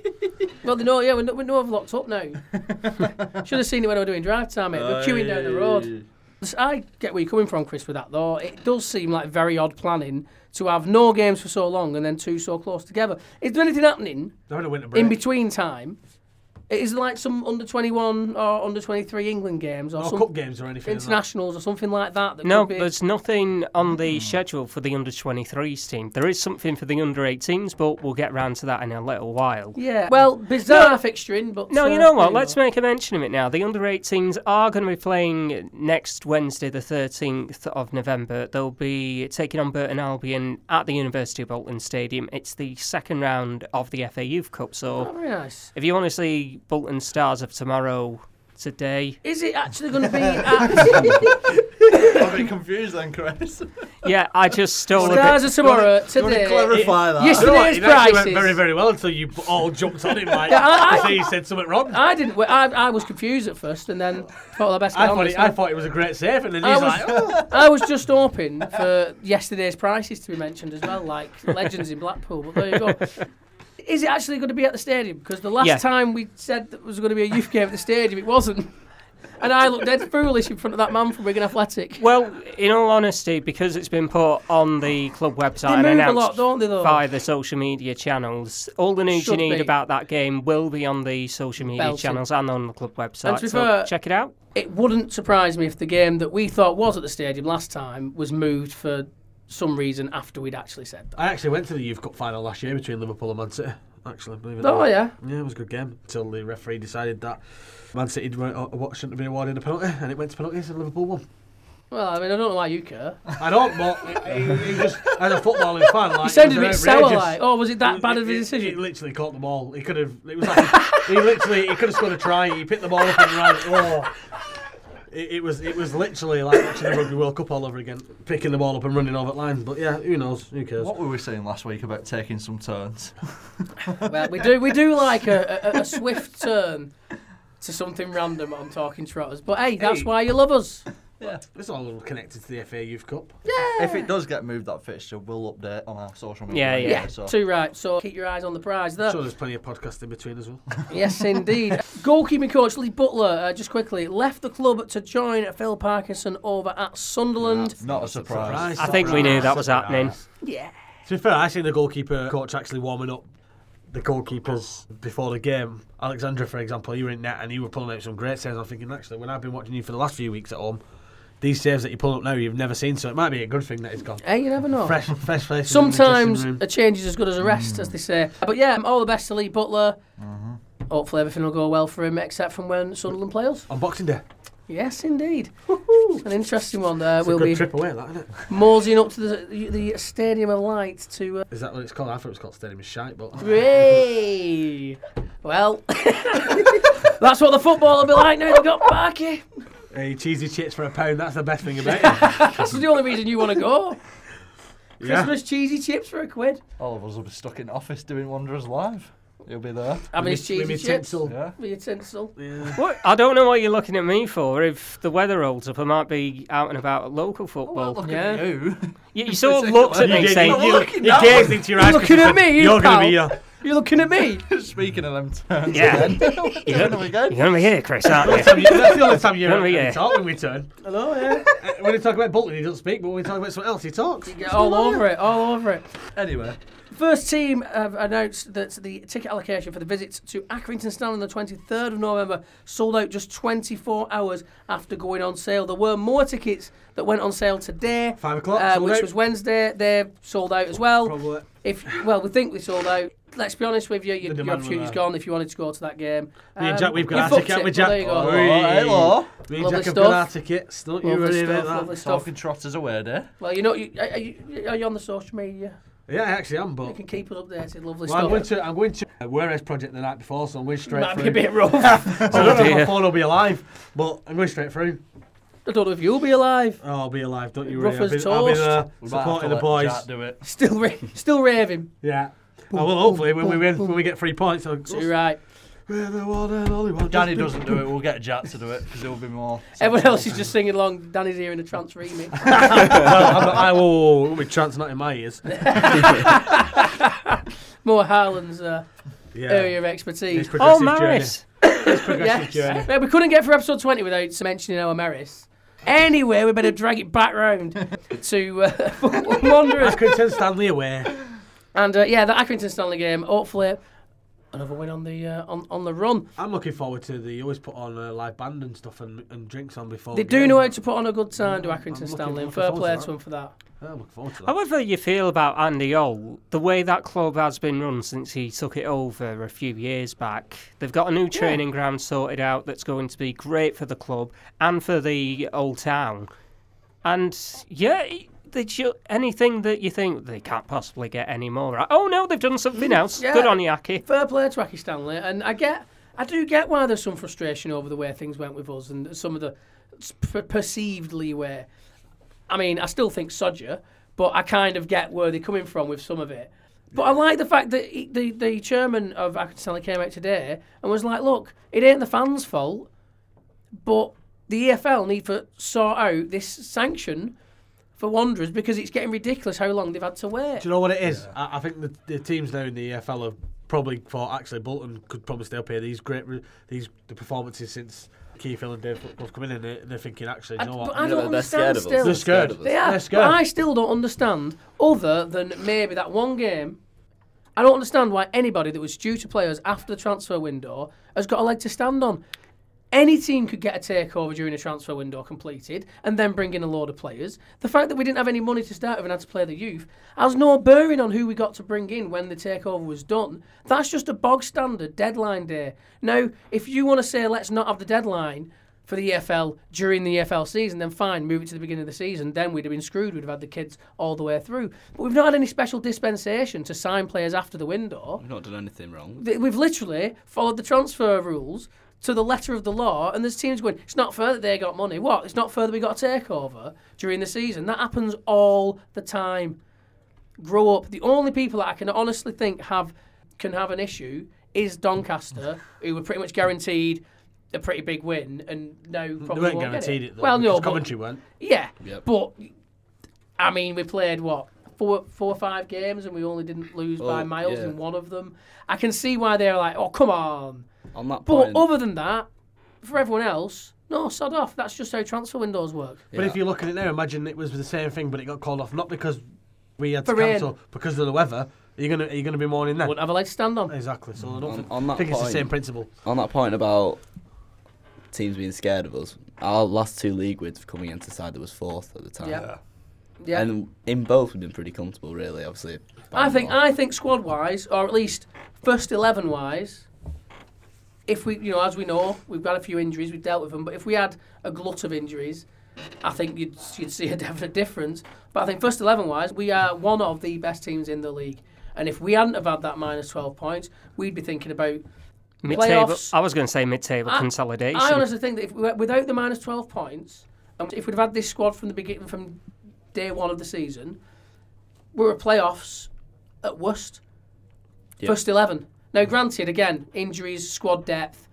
well, they know, yeah, we know, we know I've locked up now. Should have seen it when I was doing drive time, mate. We're queuing down the road. I get where you're coming from, Chris, with that though. It does seem like very odd planning to have no games for so long and then two so close together. Is there anything happening They're break. in between time? Is it like some under 21 or under 23 England games or no some cup games or anything. like that. internationals or something like that? that No, could be- there's nothing on the schedule for the under 23s team. There is something for the under 18s, but we'll get round to that in a little while. Yeah. Well, bizarre fixturing, but No, uh, you know what? there Let's make a mention of it now. The under 18s are going to be playing next Wednesday, the 13th of November. They'll be taking on Burton Albion at the University of Bolton Stadium. It's the second round of the FA Youth Cup, Oh, so very nice. if you want to see Bolton Stars of tomorrow today. Is it actually going to be at I'm a bit confused then, Chris. Yeah, I just stole a Stars bit. of Tomorrow Do you want to today? clarify that? Yes, You know what? Today's It actually went very, very well until you all jumped on him like Yeah, I- to say you said something wrong. I didn't. I, I was confused at first, and then thought the best. I thought, it, it. I thought it was a great save, and then I he's was, like, oh. I was just hoping for yesterday's prices to be mentioned as well, like legends in Blackpool. But there you go. Is it actually going to be at the stadium? Because the last Yeah. time we said that it was going to be a youth game at the stadium, it wasn't. And I looked dead foolish in front of that man from Wigan Athletic. Well, in all honesty, because it's been put on the club website and announced lot, they, via the social media channels, all the news Should you need be. about that game will be on the social media channels and on the club website. So fair- check it out. It wouldn't surprise me if the game that we thought was at the stadium last time was moved for some reason after we'd actually said that. I actually went to the Youth Cup final last year between Liverpool and Man City. Actually, believe it or Oh, not. yeah. Yeah, it was a good game until the referee decided that Man City uh, what shouldn't have been awarded a penalty, and it went to penalties, and Liverpool won. Well, I mean, I don't know why you care. I don't, but he, he just as a footballing fan, like You sounded a it bit sour, like, oh, was it that bad of a He- he- decision? He literally caught the ball. He could have. It was like he literally he could have scored a try. He picked the ball up and ran. Oh. It, it was it was literally like watching the Rugby World Cup all over again, picking the ball up and running over the lines. But yeah, who knows? Who cares? What were we saying last week about taking some turns? Well, we do we do like a, a, a swift turn to something random on Talking Trotters. But hey, that's Hey. why you love us. Yeah. It's all connected to the FA Youth Cup. Yeah. If it does get moved, that fixture, we'll update on our social media. Yeah, yeah. Yeah, So. too right. So keep your eyes on the prize there. sure there's plenty of podcasts in between as well. Yes, indeed. Goalkeeping coach Lee Butler, uh, just quickly, left the club to join Phil Parkinson over at Sunderland. Not a surprise. I think we knew that was happening. Yeah. To be fair, I seen the goalkeeper coach actually warming up the goalkeepers before the game. Alexandra, for example, you were in net and you were pulling out some great saves. I'm thinking, actually, when I've been watching you for the last few weeks at home, these saves that you pull up now, you've never seen. So it might be a good thing that he's gone. Hey, you never know. Fresh, fresh faces. Sometimes a change is as good as a rest, as they say. But yeah, all the best to Lee Butler. Hopefully everything will go well for him, except from when Sunderland play us. on Boxing Day. Yes, indeed. Woohoo! An interesting one there. It's We'll a good be trip away, that isn't it? moseying up to the the Stadium of Light to. Uh, Is that what it's called? I thought it was called Stadium of Shite, but Hey! Well, that's what the football will be like now they've got Parky. Hey, cheesy chips for a pound. That's the best thing about it. That's the only reason you want to go. yeah. Christmas cheesy chips for a quid. All of us will be stuck in office doing Wanderers live. You'll be there. Having With his me- with cheesy chips. tinsel. Yeah. With your tinsel. Yeah. What? I don't know what you're looking at me for. If the weather holds up, I might be out and about at local football. Look Yeah. at you. you, you sort of looked at You me saying, you, you, looking you that gazed way. into your eyes. You're looking at me, You're going to be here. You're looking at me. Speaking of them turns Yeah. again. We're doing them again. You're going to be here, Chris, aren't That's you? the only time you're Don't going to uh, talk when we turn. Hello, yeah. Uh, when we talk about Bolton, he doesn't speak, but when we talk about something else, he talks. Get all over it, all over it. Anyway, First team have announced that the ticket allocation for the visit to Accrington Stanley on the 23rd of November sold out just 24 hours after going on sale. There were more tickets that went on sale today, Five o'clock, uh, which out. was Wednesday. They're sold out as well. Probably. If well, we think we sold out. Let's be honest with you, your, The your demand was opportunity's there. gone if you wanted to go to that game. Me and Um, Jack, we've got you our booked ticket, haven't it, we, but Jack? There you go. Oh, Oi. hello. Me and Lovely Jack have got our stuff. tickets. Don't you Lovely worry stuff, about lovely that. stuff. Talking trotters away there. Well, you know, you, are, you, are you on the social media? Yeah, I actually am, but... You but. can keep us updated. Lovely Well, I'm going to I'm going to a Whereas project the night before, so I'm going straight Might be a bit rough. so I don't oh, know if dear. my phone will be alive, but I'm going straight through. I don't know if you'll be alive. Oh, I'll be alive, don't you worry. Rough I'll be, as I'll be toast. there We supporting the boys. Jack do it. Still, ra- still raving. Yeah. I will hopefully when we win when we get three points. I'll, So you're right. We're the one and only one. Danny doesn't do it. We'll get Jack to do it because he'll be more. Everyone else is just singing along. Danny's here in a trance remix. well, I'm not, I will. will be trance not in my ears. More Harlan's uh, Yeah. area of expertise. Oh. Maris. Yes. Yeah, we couldn't get through episode 20 without mentioning our Maris. Anyway, we better drag it back round to uh, Wanderers. Accrington Stanley away. And uh, yeah, the Accrington Stanley game. Hopefully, another win on the uh, on, on the run. I'm looking forward to the. You always put on a live band and stuff and, and drinks on before. They the do game. know how to put on a good time do I'm Accrington Stanley, and looking fair play to to them for that. Yeah, I'm looking forward to that. However you feel about Andy Holt, the way that club has been run since he took it over a few years back, they've got a new training ground sorted out that's going to be great for the club and for the old town. And yeah, they anything that you think they can't possibly get any more. Oh no, they've done something mm, else. Yeah. Good on you, Accy. Fair play to Accy Stanley, and I get I do get why there's some frustration over the way things went with us and some of the s- p- perceived leeway. I mean, I still think Sodja, but I kind of get where they're coming from with some of it. But I like the fact that he, the the chairman of Accrington came out today and was like, "Look, it ain't the fans' fault, but the EFL need to sort out this sanction for Wanderers because it's getting ridiculous how long they've had to wait." Do you know what it is? I, I think the, the teams now in the EFL have probably thought actually Bolton could probably stay up here. These great re- these the performances since Keith Hill and Dave have come in, and they're, they're thinking actually, you know I- what? but I You know, don't they're understand scared of us. still. They're scared. of us. They are. They're scared. But I still don't understand, other than maybe that one game, I don't understand why anybody that was due to play us after the transfer window has got a leg to stand on. Any team could get a takeover during a transfer window completed and then bring in a load of players. The fact that we didn't have any money to start with and had to play the youth has no bearing on who we got to bring in when the takeover was done. That's just a bog standard deadline day. Now, if you want to say let's not have the deadline for the EFL during the EFL season, then fine, move it to the beginning of the season. Then we'd have been screwed. We'd have had the kids all the way through. But we've not had any special dispensation to sign players after the window. We've not done anything wrong. We've literally followed the transfer rules to the letter of the law, and there's teams going, it's not fair that they got money. What? It's not fair that we got a takeover during the season. That happens all the time. Grow up. The only people that I can honestly think have can have an issue is Doncaster, who were pretty much guaranteed a pretty big win, and now They probably weren't won't get guaranteed it, though. well, no, because but- Coventry weren't. yeah, Yep. but I mean, we played what four, four or five games, and we only didn't lose by Oh, miles yeah. in one of them. I can see why they're like, "Oh, come on!" On that But point, other than that, for everyone else, no, sod off. That's just how transfer windows work. But yeah. if you look at it now, imagine it was the same thing, but it got called off not because we had to For rain. cancel, because of the weather. Are you gonna are you gonna be mourning then? Wouldn't have a leg to stand on. Exactly. So I don't On- think, on that think it's the point- same principle. on that point about teams being scared of us, our last two league wins coming into side that was fourth at the time. Yeah. Yeah, And in both, we've been pretty comfortable, really. Obviously, I think Bangor. I think squad wise, or at least first eleven wise, if we, you know, as we know, we've got a few injuries, we've dealt with them. But if we had a glut of injuries, I think you'd you'd see a definite difference. But I think first eleven wise, we are one of the best teams in the league. And if we hadn't have had that minus twelve points, we'd be thinking about Mid-table. Playoffs. I was going to say mid-table I- consolidation. I honestly think that if we, without the minus twelve points, and if we'd have had this squad from the beginning, from day one of the season, we were playoffs at worst. Yeah. First eleven. Now, granted, again, injuries, squad depth.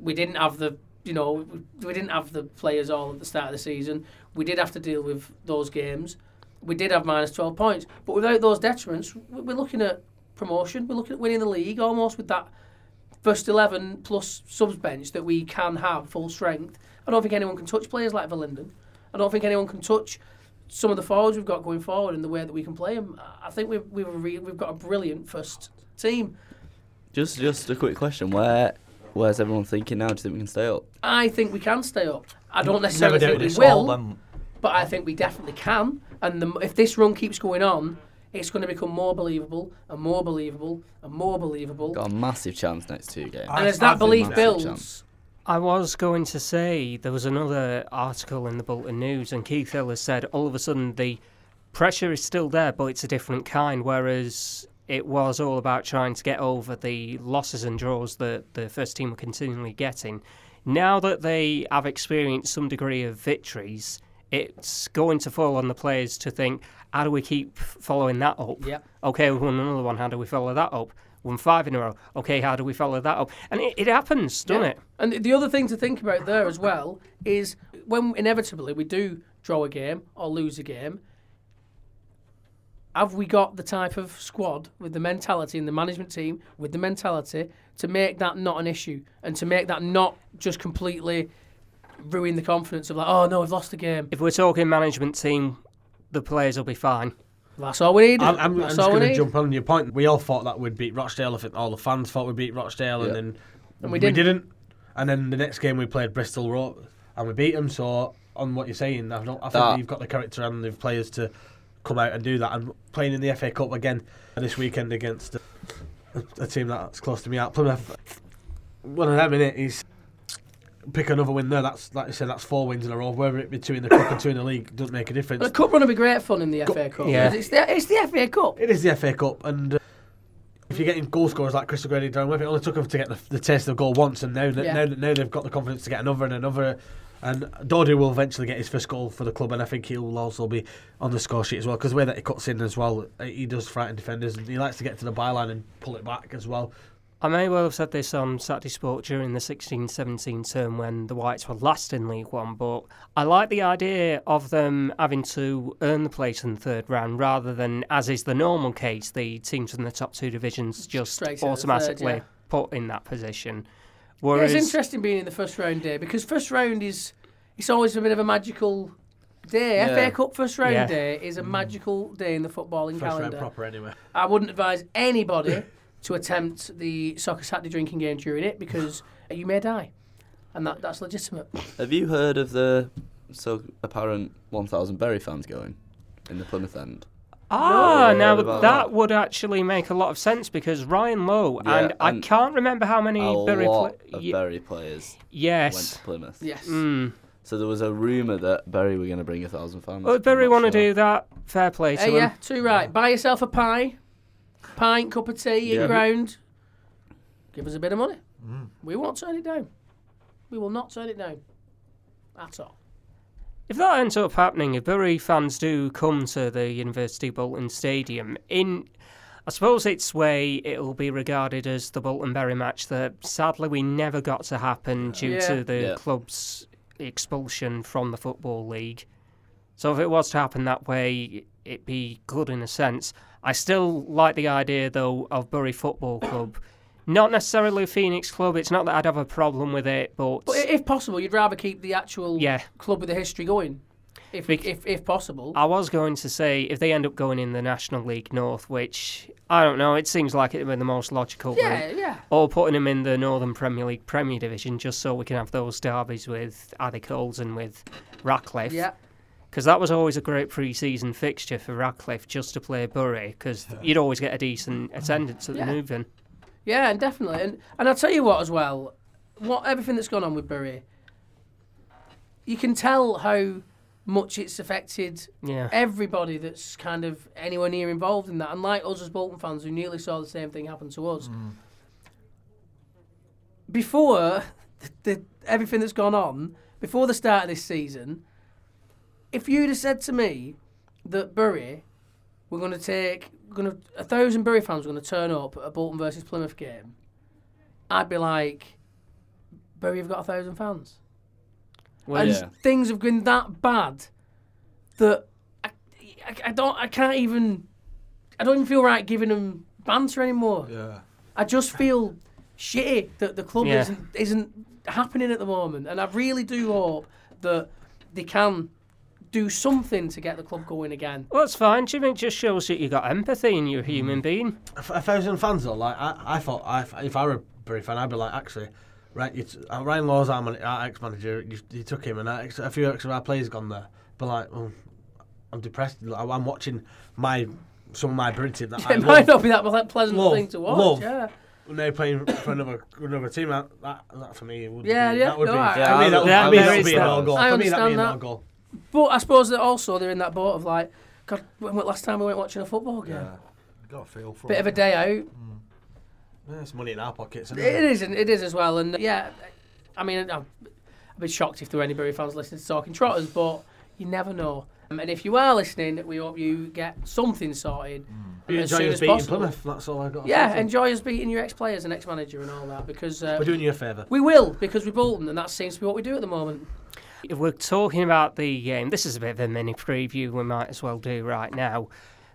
We didn't have the, you know, we, didn't have the players all at the start of the season. We did have to deal with those games. We did have minus twelve points, but without those detriments, we- we're looking at promotion. We're looking at winning the league almost with that first 11 plus subs bench that we can have full strength. I don't think anyone can touch players like Verlinden. I don't think anyone can touch some of the forwards we've got going forward in the way that we can play them. I think we've we've, re- we've got a brilliant first team. Just just a quick question: Where where's everyone thinking now? Do you think we can stay up? I think we can stay up. I don't necessarily think we it. all will, but I think we definitely can. And the, if this run keeps going on, it's going to become more believable and more believable and more believable. Got a massive chance next two games. and as I- I that think belief builds, chance. I was going to say there was another article in the Bolton News, and Keith Hill has said all of a sudden the pressure is still there, but it's a different kind. Whereas it was all about trying to get over the losses and draws that the first team were continually getting. Now that they have experienced some degree of victories, it's going to fall on the players to think, how do we keep following that up? Yep. Okay, we won another one. How do we follow that up? Won five in a row. Okay, how do we follow that up? And it, it happens, doesn't Yeah. it? And the- the other thing to think about there as well is when inevitably we do draw a game or lose a game, have we got the type of squad with the mentality and the management team with the mentality to make that not an issue and to make that not just completely ruin the confidence of like, oh no, we've lost the game. If we're talking management team, the players will be fine. That's all we need. I'm, I'm, I'm just we going to jump on your point. We all thought that we'd beat Rochdale. I think all the fans thought we'd beat Rochdale, Yeah. and then And we we didn't. didn't. And then the next game we played Bristol Rovers, and we beat them. So on what you're saying, I, don't, I think That- you've got the character and the players to come out and do that. And playing in the FA Cup again this weekend against a, a team that's close to me out, Plymouth. One of them in it is pick another win there. That's like I said, that's four wins in a row. Whether it be two in the cup and two in the league doesn't make a difference. The cup run will be great fun in the FA Cup. Yeah. It's the, it's the FA Cup. It is the FA Cup, and uh, if you're getting goal scorers like Chris O'Grady and Daryl Murphy, it only took them to get the, the taste of goal once, and now, that Yeah. now, now they've got the confidence to get another and another. And Doherty will eventually get his first goal for the club, and I think he'll also be on the score sheet as well because the way that he cuts in as well, uh, he does frighten defenders, and he likes to get to the byline and pull it back as well. I may well have said this on Saturday Sport during the 16 17 term when the Whites were last in League One, but I like the idea of them having to earn the place in the third round rather than, as is the normal case, the teams in the top two divisions just Straight to third, automatically yeah. put in that position. Yeah, it's interesting being in the first round day because first round is it's always a bit of a magical day. Yeah. FA Cup first round Yeah. day is a mm. magical day in the footballing First round calendar. proper anyway. I wouldn't advise anybody to attempt the soccer Saturday drinking game during it because you may die, and that, that's legitimate. Have you heard of the so apparent 1,000 Bury fans going in the Plymouth end? Ah, No. now that that. would actually make a lot of sense because Ryan Lowe, Yeah, and I can't remember how many A Bury lot pla- of Ye- Bury players went Yes. to Plymouth. Yes. Mm. So there was a rumour that Bury were going to bring a thousand fans. Well, if Bury want to sure. do that, fair play to Hey, them. yeah, too right. Buy yourself a pie, pint, cup of tea, in Yeah. ground. Give us a bit of money. We won't turn it down. We will not turn it down. At all. If that ends up happening, if Bury fans do come to the University of Bolton Stadium, in I suppose its way it'll be regarded as the Bolton Bury match that sadly we never got to happen due Yeah. to the Yeah. club's expulsion from the Football League. So if it was to happen that way, it'd be good in a sense. I still like the idea though of Bury Football Club. Not necessarily a Phoenix club. It's not that I'd have a problem with it, but, But if possible, you'd rather keep the actual yeah, club with the history going, if Bec- if, if possible. I was going to say if they end up going in the National League North, which I don't know, it seems like it would be the most logical yeah, route. yeah. Or putting them in the Northern Premier League Premier Division just so we can have those derbies with Addy Coles and with Radcliffe. Yeah. Because that was always a great pre season fixture for Radcliffe just to play Bury because you'd always get a decent attendance at Yeah. the move-in. Yeah, and definitely. And and I'll tell you what as well, what everything that's gone on with Bury, you can tell how much it's affected Yeah. everybody that's kind of anywhere near involved in that. And like us as Bolton fans who nearly saw the same thing happen to us. Mm. Before the, the, everything that's gone on, before the start of this season, if you'd have said to me that Bury were going to take, going to a thousand Bury fans were going to turn up at a Bolton versus Plymouth game, I'd be like, Bury have got a thousand fans Well, and yeah. things have been that bad that I, I, I don't I can't even I don't even feel right giving them banter anymore. Yeah. I just feel shitty that the club Yeah. isn't isn't happening at the moment, and I really do hope that they can do something to get the club going again. Well, that's fine. Jimmy it just shows that you got empathy and you're a human being. A, f- a thousand fans though, like I, I thought, I, if I were a Bury fan, I'd be like, actually, right, you t- uh, Ryan Lowe's our, man- our ex-manager. You, you took him, and ex- a few extra of our players gone there. But like, well, I'm depressed. Like, I'm watching my some of my Bury team that I it might love, not be that that pleasant Love, thing to watch. love. Yeah, when they're playing for another another team. That, that, that for me would Yeah, be, yeah, that would no, be. I- for Yeah, me, that would, Yeah, for me, that would be an all goal. I For me, that'd be an that. all goal. But I suppose that also they're in that boat of like, God, when was last time we went watching a football game? Yeah. Got a feel for Bit it. of a day out. Yeah, it's money in our pockets. Isn't It is, and it is as well. And yeah, I mean, I'm a bit shocked if there were any Bury fans listening to Talking Trotters, but you never know. Um, and if you are listening, we hope you get something sorted You as enjoy soon us as beating possible. Plymouth. That's all I got. Yeah, say. enjoy us beating your ex-players and ex-manager and all that because uh, We're doing you a favour. we will because we're Bolton, and that seems to be what we do at the moment. If we're talking about the game, this is a bit of a mini preview we might as well do right now.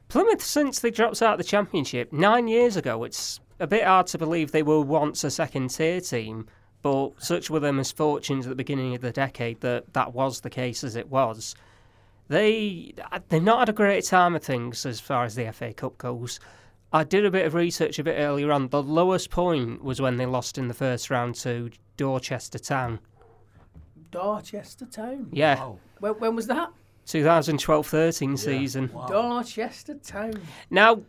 Plymouth, since they dropped out of the Championship nine years ago, it's a bit hard to believe they were once a second tier team, but such were their misfortunes at the beginning of the decade that that was the case as it was. They, they've not had a great time of things as far as the FA Cup goes. I did a bit of research a bit earlier on. The lowest point was when they lost in the first round to Dorchester Town. Dorchester Town. Yeah, Wow. When, when was that? 2012-13 season. Dorchester Town. Now,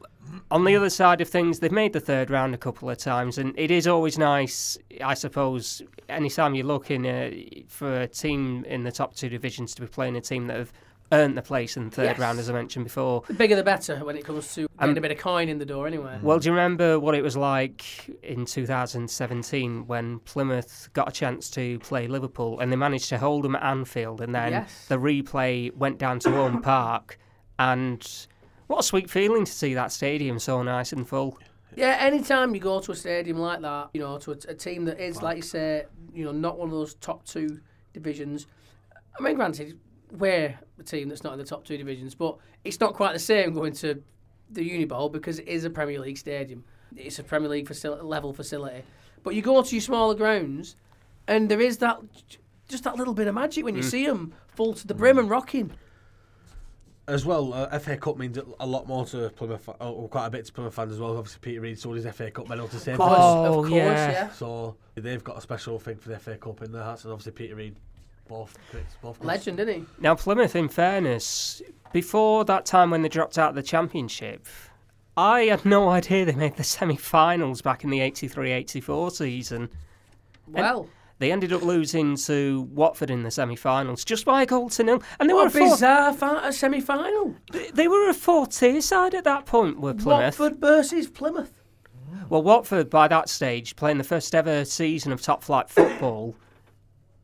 on the other side of things, they've made the third round a couple of times, and it is always nice, I suppose, anytime you're looking uh, for a team in the top two divisions to be playing a team that have earned the place in the third Yes. round, as I mentioned before. The bigger the better when it comes to Um, getting a bit of coin in the door, anyway. Well, do you remember what it was like in 2017 when Plymouth got a chance to play Liverpool and they managed to hold them at Anfield and then Yes. the replay went down to Home Park and what a sweet feeling to see that stadium so nice and full. Yeah, anytime you go to a stadium like that, you know, to a, a team that is, like you say, you know, not one of those top two divisions. I mean, granted, we're a team that's not in the top two divisions, but it's not quite the same going to the Uni Bowl because it is a Premier League stadium. It's a Premier League facil- level facility. But you go to your smaller grounds, and there is that just that little bit of magic when you see 'em see them full to the brim and rocking. As well, uh, FA Cup means a lot more to Plymouth, fa- oh, quite a bit to Plymouth fans as well. Obviously, Peter Reid sold his FA Cup medal to save Of course, Oh, of course, yeah. yeah. So they've got a special thing for the FA Cup in their hearts, and obviously Peter Reid, both both. Legend, isn't he? Now, Plymouth, in fairness, before that time when they dropped out of the Championship, I had no idea they made the semi finals back in the 83 84 season. Well, They ended up losing to Watford in the semi-finals just by a goal to nil, and they were what a a four, bizarre fa- a semi-final. they were a four-tier side at that point. Were Plymouth? Watford versus Plymouth. Well, Watford by that stage playing the first ever season of top-flight football,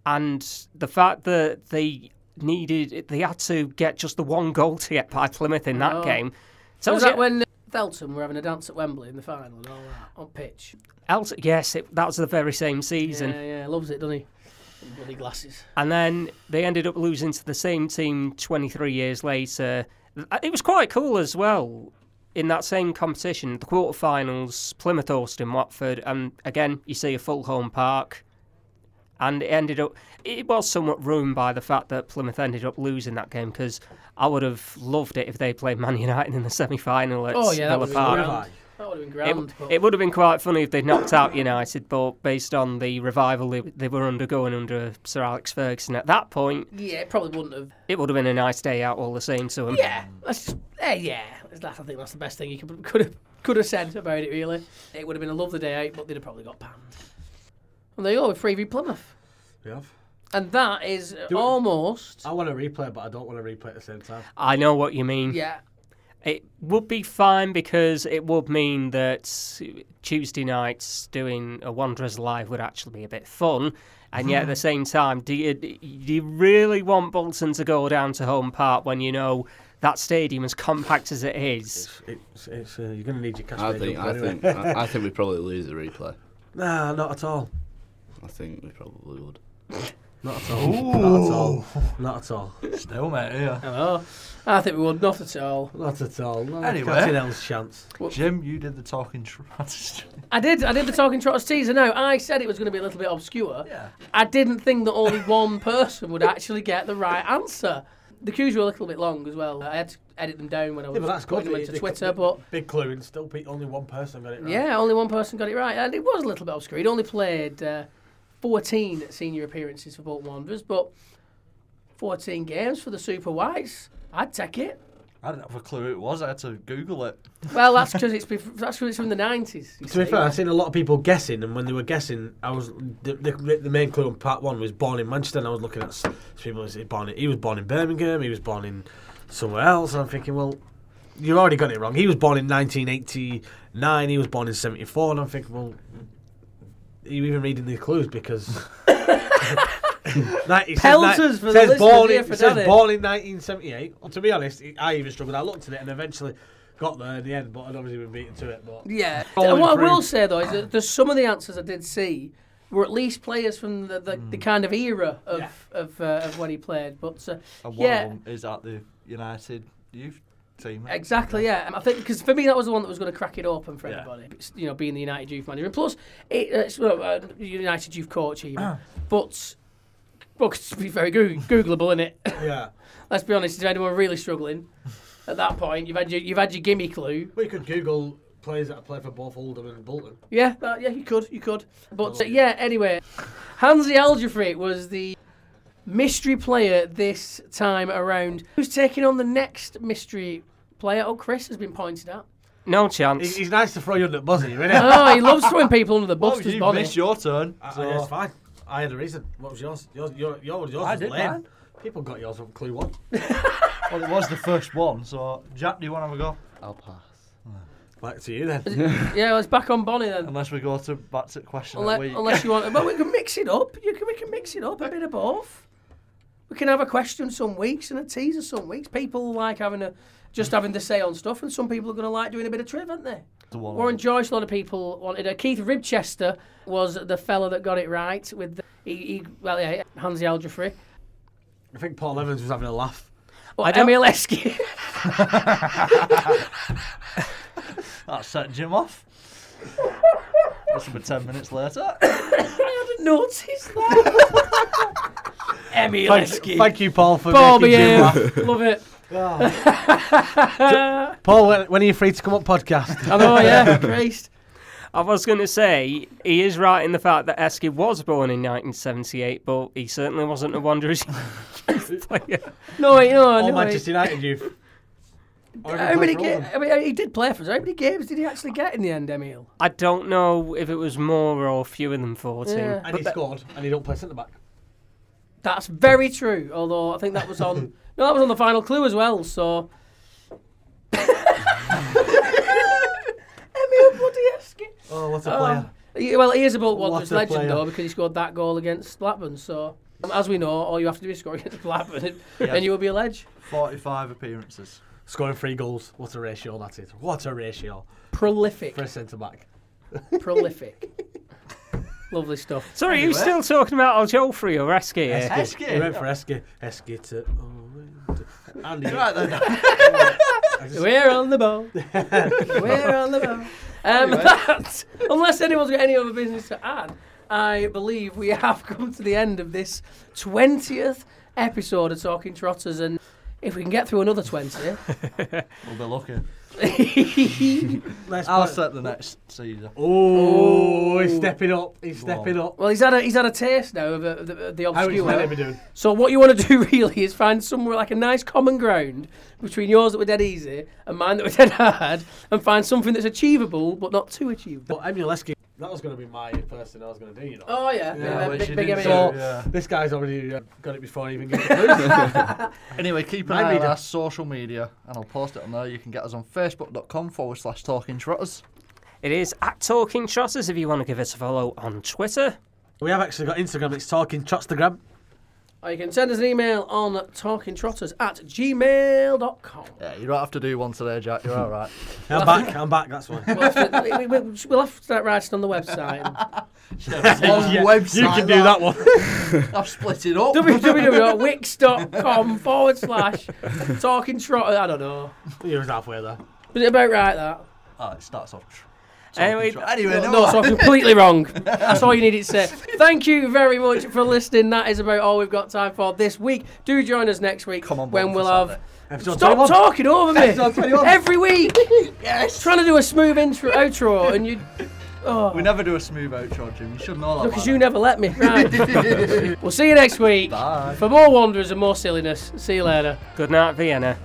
and the fact that they needed they had to get just the one goal to get by Plymouth in that Oh. game. So was that you- when Elton were having a dance at Wembley in the final and all that on pitch? else, yes, it, that was the very same season. Yeah, yeah, loves it, doesn't he? Bloody glasses. And then they ended up losing to the same team 23 years later. Uh, it was quite cool as well. In that same competition, the quarterfinals, Plymouth Austin, Watford, and again, you see a full home park. And it ended up, it was somewhat ruined by the fact that Plymouth ended up losing that game because I would have loved it if they played Man United in the semi final at Oh, yeah, Villa Park. That would have been grand. It, but- it would have been quite funny if they'd knocked out United, but based on the revival they, they were undergoing under Sir Alex Ferguson at that point, yeah, it probably wouldn't have. it would have been a nice day out all the same to them. Yeah, that's just, eh, yeah. That's, I think that's the best thing you could could have could have said about it. Really, it would have been a lovely day out, but they'd have probably got panned. And there you go with Freeview Plymouth, We have. and that is Do it. almost I want to replay, but I don't want to replay at the same time. I know what you mean. yeah. It would be fine because it would mean that Tuesday nights doing a Wanderers live would actually be a bit fun. And yet at the same time, do you, do you really want Bolton to go down to home park when you know that stadium, as compact as it is, It's, it's, uh, you're going to need your cash. I think up I anyway. think I, I think we probably lose the replay. Nah, not at all. I think we probably would. Not at all. Not at all. Not at all. Still, mate, yeah. Hello. I think we would not at all. Not at all. No, Anyway. Captain L's chance. Jim, you did the talking strategy. I did. I did the talking trotters teaser. Now I said it was going to be a little bit obscure. Yeah. I didn't think that only one person would actually get the right answer. The cues were a little bit long as well. I had to edit them down when I was Yeah, but that's good. putting them It- into Twitter. it- But big clue, and still pe- only one person got it right. yeah, only one person got it right, and it was a little bit obscure. He'd only played uh, 14 senior appearances for Bolton Wanderers, but 14 games for the Super Whites. I'd take it. I didn't have a clue who it was. I had to Google it. Well, that's because it's bef- that's 'cause it's from the 90s. you To be fair, I've seen a lot of people guessing, and when they were guessing, I was the, the, the main clue on part one was born in Manchester, and I was looking at people. who said Born in, he was born in Birmingham. He was born in somewhere else. And I'm thinking, well, you already got it wrong. He was born in 1989. He was born in 74, and I'm thinking, well, are you even reading the clues because. Night- it says Pelters ni- for the says listeners born in, for it says born in 1978. Well, to be honest, I even struggled. I looked at it and eventually got there in the end, but I'd obviously been beaten to it. But Yeah. And what I will say though is that there's some of the answers I did see were at least players from the, the, the kind of era of Yeah. of, uh, of when he played. But uh, And one yeah, of them is at the United youth team. exactly. Yeah, I think because for me that was the one that was going to crack it open for Yeah. everybody. You know, being the United youth manager, and plus it, uh, it's well, uh, United youth coach even. but well, 'cause to be very Goo- Googleable, isn't it? yeah. Let's be honest. If anyone really struggling at that point, you've had your you've had your gimme clue. We could Google players that play for both Oldham and Bolton. Yeah, that, yeah, you could, you could. But uh, yeah, anyway, Hansi Aljafri was the mystery player this time around. Who's taking on the next mystery player? Oh, Chris has been pointed at. No He- chance. He's nice to throw you under the bus here, isn't he? Oh, he loves throwing people under the Well, bus. does you Bonnie? missed your turn. I, so- I, it's uh, fine. I had a reason. What was yours? Yours, your, yours, yours I was did lame. mine. People got yours from clue one. Well, it was the first one, so Jack, do you want to have a go? I'll pass. Back to you then. Yeah, well, it's back on Bonnie then. Unless we go to back to question of Unless, week. unless you want, but we can mix it up. You can, we can mix it up a bit of both. We can have a question some weeks and a teaser some weeks. People like having a just having to say on stuff, and some people are going to like doing a bit of triv, aren't they? Warren Joyce, a lot of people wanted. Uh, Keith Ribchester was the fella that got it right with the, he, he well yeah Hansi Algeoffrey. I think Paul Evans was having a laugh. Well, I don't- Emile Heskey. that set Jim off. Will be ten minutes later. I hadn't notice that. Emile Thank, Heskey. thank you, Paul, for Paul making Jim laugh. Love it. Paul, when, when are you free to come up podcast? I know, yeah. Christ. I was going to say he is right in the fact that Heskey was born in 1978, but he certainly wasn't a Wanderers player. No, wait, no, All no. Manchester United youth. How many play for all ga- I mean, he did play for us. How many games did he actually get in the end, Emile? I don't know if it was more or fewer than 14. Yeah. And he scored, and he don't play centre back. That's very true. Although I think that was on. no, that was on the final clue as well. So. Emil Budieski. Oh, what a player! He- Well, he is a Bolt What Wanderers legend player. though because he scored that goal against Blackburn. So, um, as we know, all you have to do is score against Blackburn, and, and you will be a ledge. Forty-five appearances. Scoring three goals. What a ratio that is. What a ratio Prolific, for a centre back. prolific. Lovely stuff. Sorry, are you Anyway. still talking about Algeoffrey or Heskey? here? Heskey. He went for Heskey. Heskey to. Oh, Andy. Right then. Just- We're on the ball. We're on the ball. Um, that, unless anyone's got any other business to add, I believe we have come to the end of this 20th episode of Talking Trotters. And if we can get through another 20, We'll be lucky. Let's I'll play- set the next season. Oh, he's stepping up. He's stepping up. well, he's had a he's had a taste now of, uh, the, the How is obscure. Lenny be doing? So what you want to do really is find somewhere like a nice common ground between yours that were dead easy and mine that were dead hard, and find something that's achievable but not too achievable. But Emile Heskey, that was going to be my person I was going to do, you know. Oh yeah, Yeah, which big, you big didn't Emile. do, yeah. This guy's already uh, got it before I even get the Anyway, keep an My eye on media. our social media, and I'll post it on there. You can get us on facebook.com forward slash talking trotters. It is at Talking Trotters if you want to give us a follow on Twitter. We have actually got Instagram. It's talking Trotstagram. Or you can send us an email on talkingtrotters at gmail.com. Yeah, you don't have to do one today, Jack. You're all right. I'm back. I'm back. That's why. We'll have, to, we, we, we- we'll have to start writing on the website. Yeah, website, you can do that one. I've split it up. www.wix.com forward slash talking trotter. I don't know. you was halfway there. Was it about right that? Oh, it starts off. Tr- Anyway, talking tro- anyway, No, no, no, so I'm completely wrong. That's all you needed to say. Thank you very much for listening. That is about all we've got time for this week. Do join us next week Come on, when we'll for have. Episode Stop 21. talking over me every week. yes. Trying to do a smooth intro outro and you. Oh. We never do a smooth outro, Jim. You shouldn't know that. Because by you never let me. Right. we'll see you next week Bye. for more wanderers and more silliness. See you later. good night, Vienna.